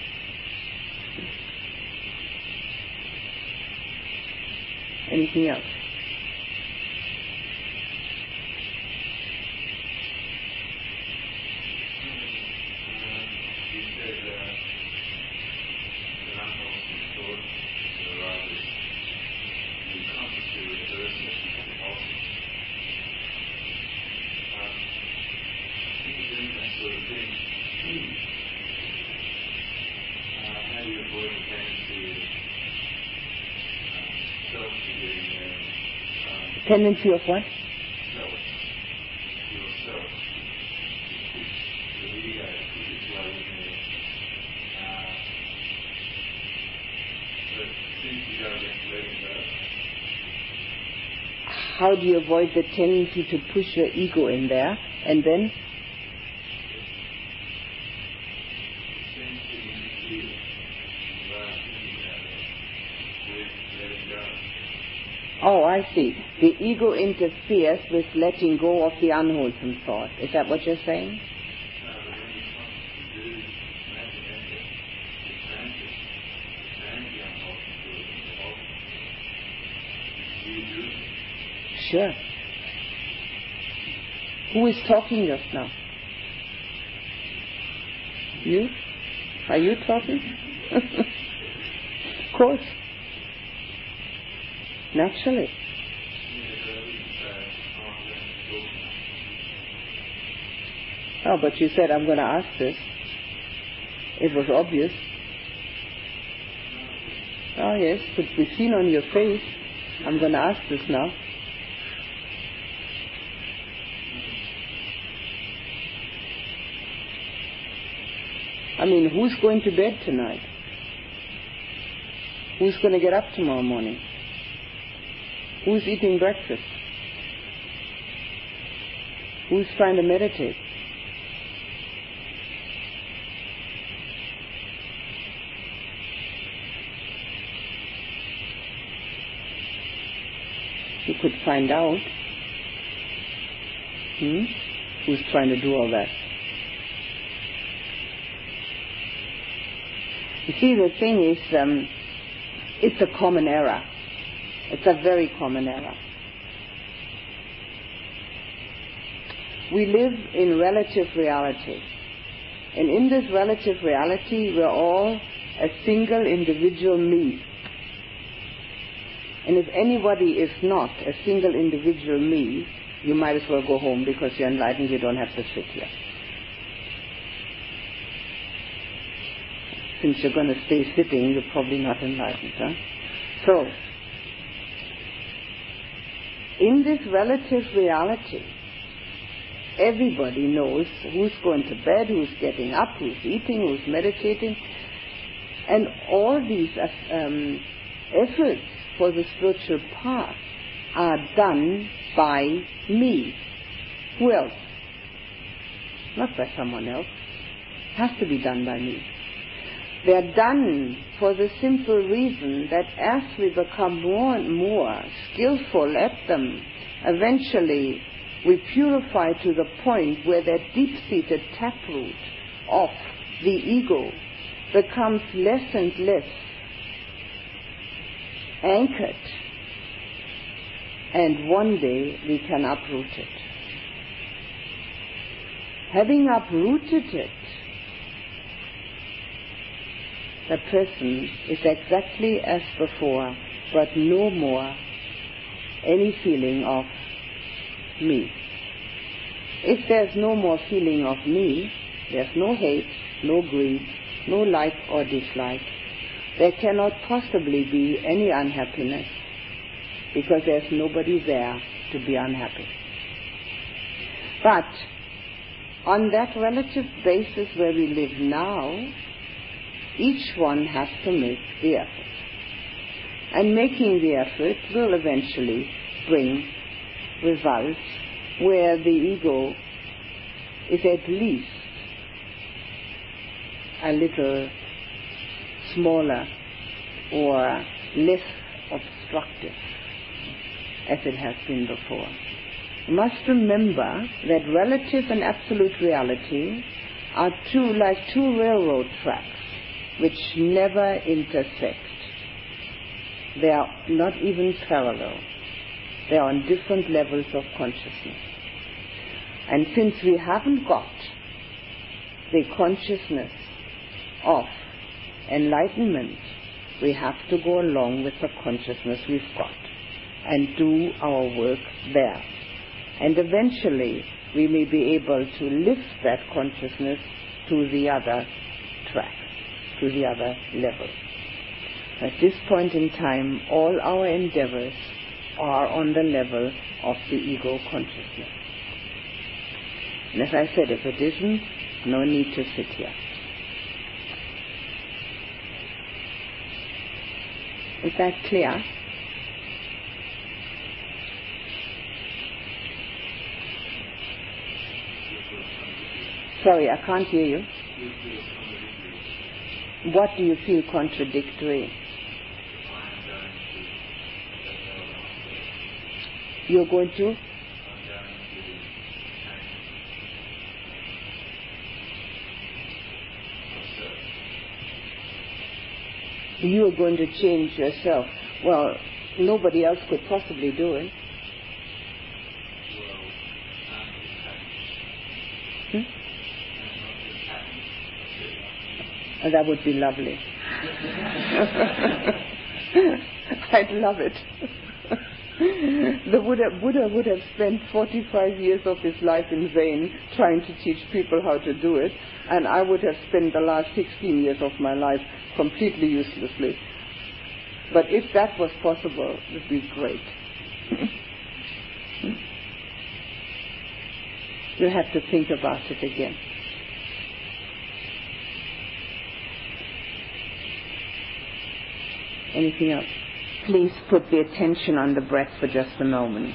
Anything else? You said uh, the animals and thoughts that arises, you consciously reverse it also. Um, in doing that sort of thing, uh, how do you avoid the tendency of um, self to getting there? Um, Tendency of what? self, yourself, the ego, push its way in there. Uh, but seems to go letting go. How do you avoid the tendency to push your ego in there? And then, seems to interfere without thinking about it with letting go. oh, I see. The ego interferes with letting go of the unwholesome thought. Is that what you're saying? Sure. Who is talking just now? You? Are you talking? of course. Naturally. But you said I'm going to ask this. It was obvious. Oh, yes, could be seen on your face. I'm going to ask this now. I mean, who's going to bed tonight? Who's going to get up tomorrow morning? Who's eating breakfast? Who's trying to meditate? You could find out. Hmm? Who's trying to do all that? You see, the thing is, um, it's a common error. It's a very common error. We live in relative reality. And in this relative reality, we're all a single individual me. And if anybody is not a single individual me, you might as well go home because you're enlightened, you don't have to sit here. Since you're going to stay sitting, you're probably not enlightened, huh? So, in this relative reality, everybody knows who's going to bed, who's getting up, who's eating, who's meditating, and all these uh, um, efforts for the spiritual path are done by me. Who else? Not by someone else. Has to be done by me. They're done for the simple reason that as we become more and more skillful at them, eventually we purify to the point where that deep-seated taproot of the ego becomes less and less anchored and one day we can uproot it. Having uprooted it, the person is exactly as before, but no more any feeling of me. If there's no more feeling of me, there's no hate, no greed, no like or dislike. There cannot possibly be any unhappiness because there's nobody there to be unhappy. But on that relative basis where we live now, each one has to make the effort. And making the effort will eventually bring results where the ego is at least a little smaller or less obstructive as it has been before. You must remember that relative and absolute reality are two like two railroad tracks which never intersect. They are not even parallel. They are on different levels of consciousness. And since we haven't got the consciousness of enlightenment, we have to go along with the consciousness we've got and do our work there. And eventually we may be able to lift that consciousness to the other track, to the other level. At this point in time, all our endeavors are on the level of the ego consciousness. And as I said, if it isn't, no need to sit here. Is that clear? Sorry, I can't hear you. What do you feel contradictory? You're going to? You are going to change yourself. Well, nobody else could possibly do it. Hmm? That would be lovely. I'd love it. the Buddha, Buddha would have spent 45 years of his life in vain trying to teach people how to do it, and I would have spent the last 16 years of my life completely uselessly. But if that was possible, it would be great. Hmm? you have to think about it again. Anything else? Please put the attention on the breath for just a moment.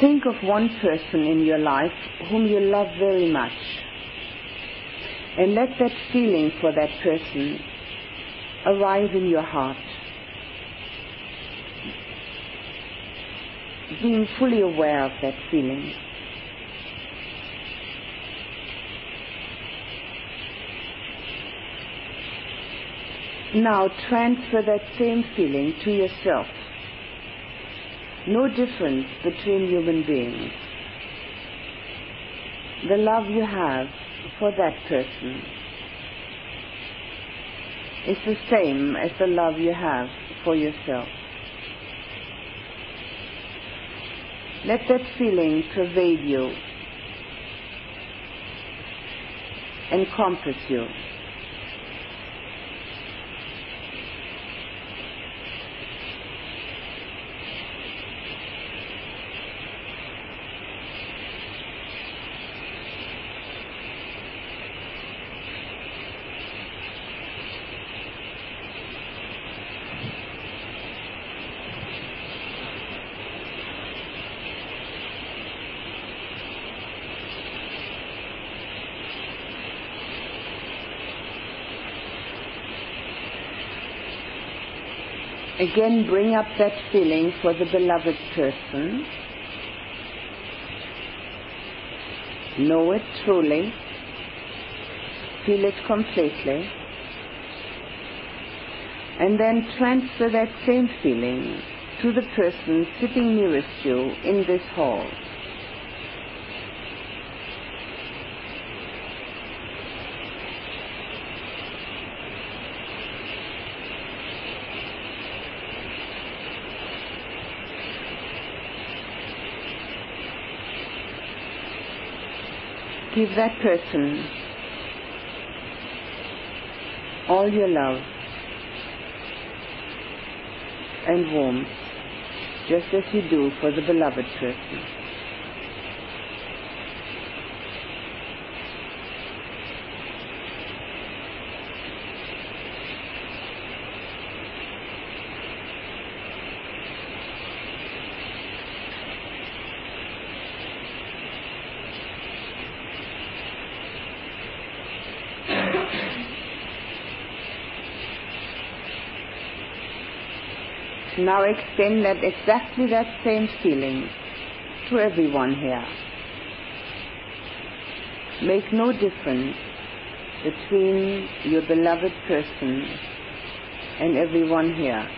Think of one person in your life whom you love very much. And let that feeling for that person arise in your heart. Being fully aware of that feeling. Now transfer that same feeling to yourself no difference between human beings. The love you have for that person is the same as the love you have for yourself. Let that feeling pervade you, encompass you. Again, bring up that feeling for the beloved person. Know it truly. Feel it completely. And then transfer that same feeling to the person sitting nearest you in this hall. Give that person all your love and warmth, just as you do for the beloved person. Now extend that exactly that same feeling to everyone here. Make no difference between your beloved person and everyone here.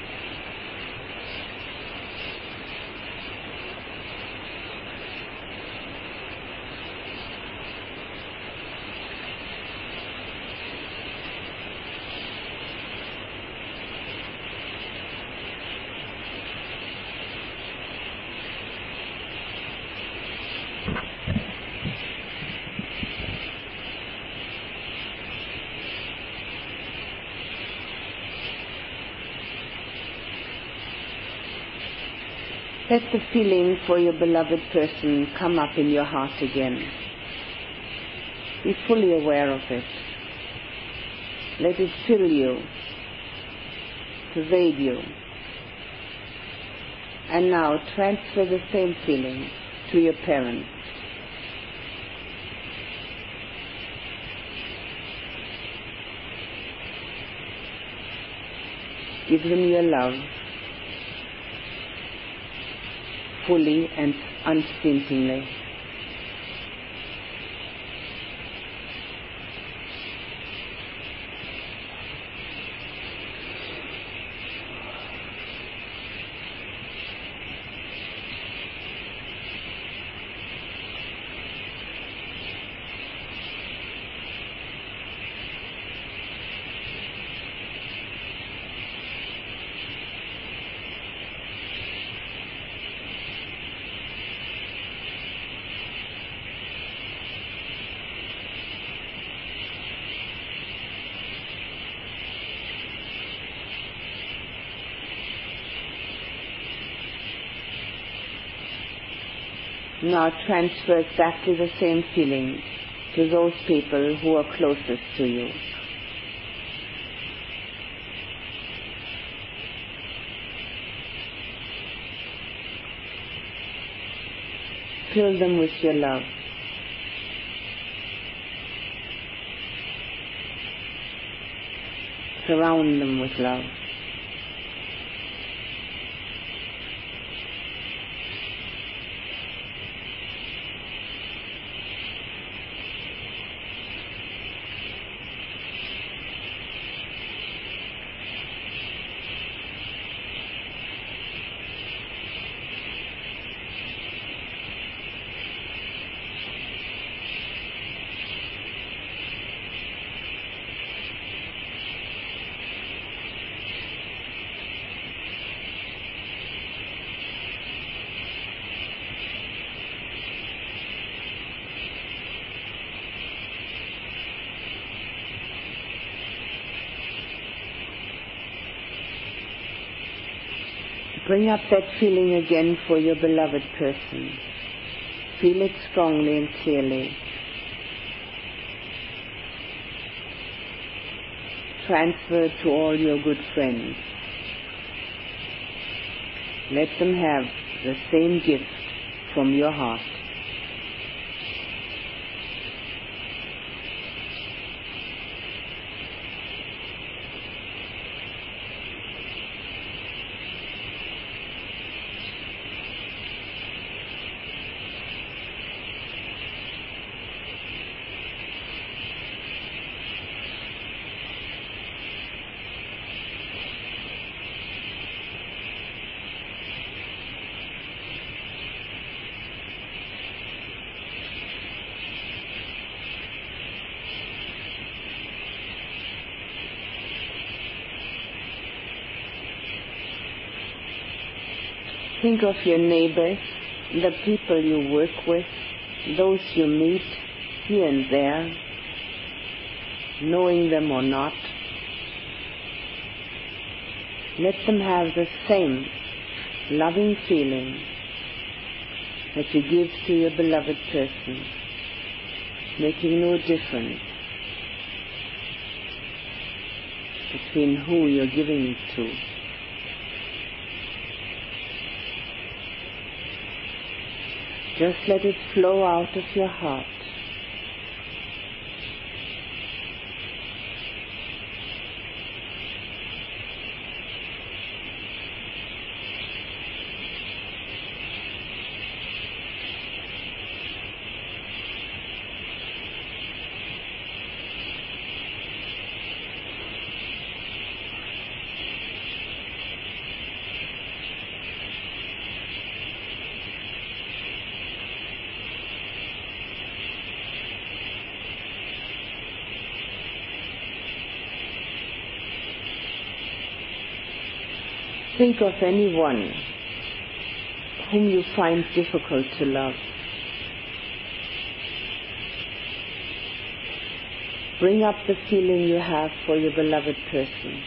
Let the feeling for your beloved person come up in your heart again. Be fully aware of it. Let it fill you, pervade you. And now transfer the same feeling to your parents. Give them your love fully and unstintingly. Now transfer exactly the same feeling to those people who are closest to you. Fill them with your love. Surround them with love. Bring up that feeling again for your beloved person. Feel it strongly and clearly. Transfer to all your good friends. Let them have the same gift from your heart. Think of your neighbors, the people you work with, those you meet here and there, knowing them or not. let them have the same loving feeling that you give to your beloved person, making no difference between who you're giving it to. Just let it flow out of your heart. Think of anyone whom you find difficult to love. Bring up the feeling you have for your beloved person.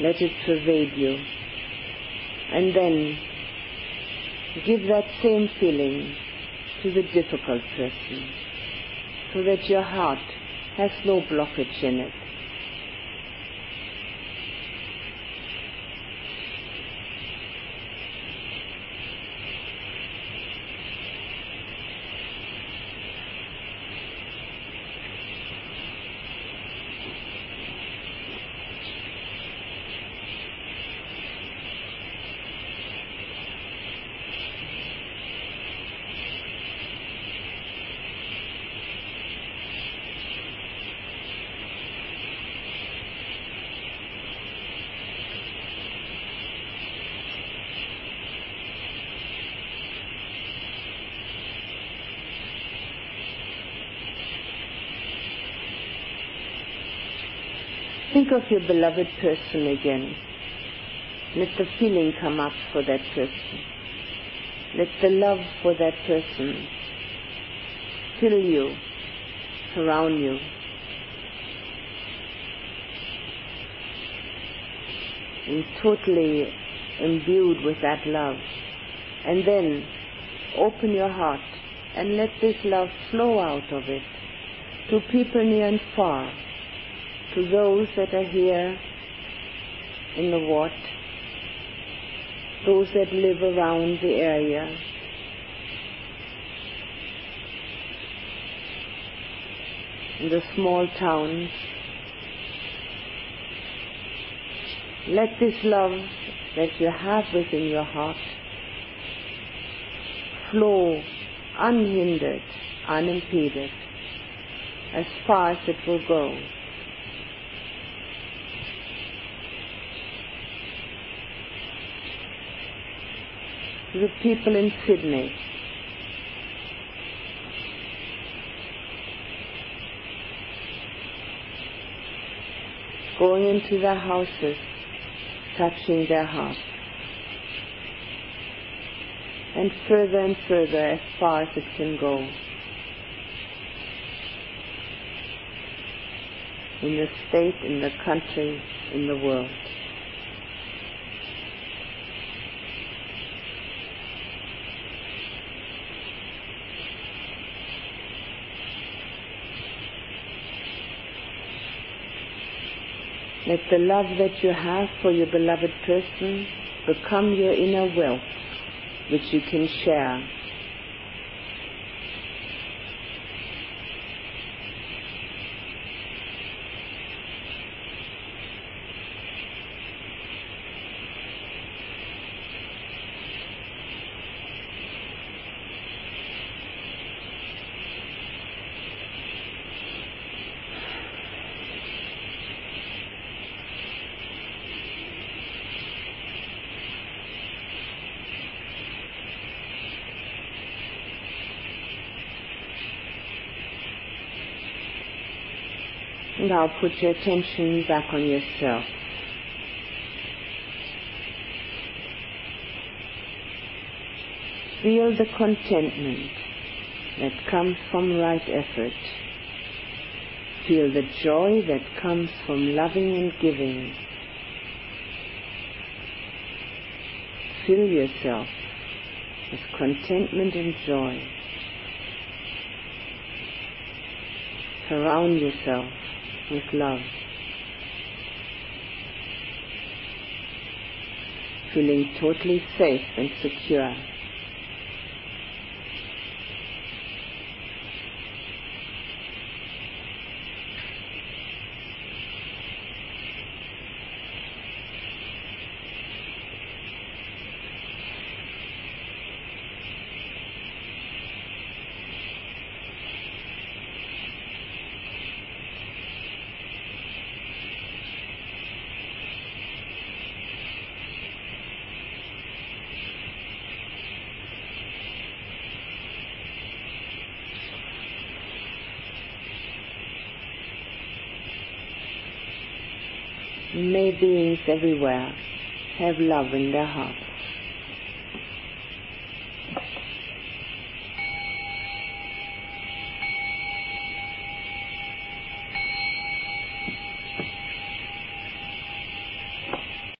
Let it pervade you. And then give that same feeling to the difficult person so that your heart has no blockage in it. Think of your beloved person again. Let the feeling come up for that person. Let the love for that person fill you, surround you. And totally imbued with that love. And then open your heart and let this love flow out of it to people near and far to those that are here in the Wat, those that live around the area, in the small towns. Let this love that you have within your heart flow unhindered, unimpeded, as far as it will go. to the people in Sydney. Going into their houses, touching their hearts. And further and further as far as it can go. In the state, in the country, in the world. Let the love that you have for your beloved person become your inner wealth, which you can share now put your attention back on yourself. Feel the contentment that comes from right effort. Feel the joy that comes from loving and giving. Fill yourself with contentment and joy. Surround yourself with love. Feeling totally safe and secure. Beings everywhere have love in their hearts.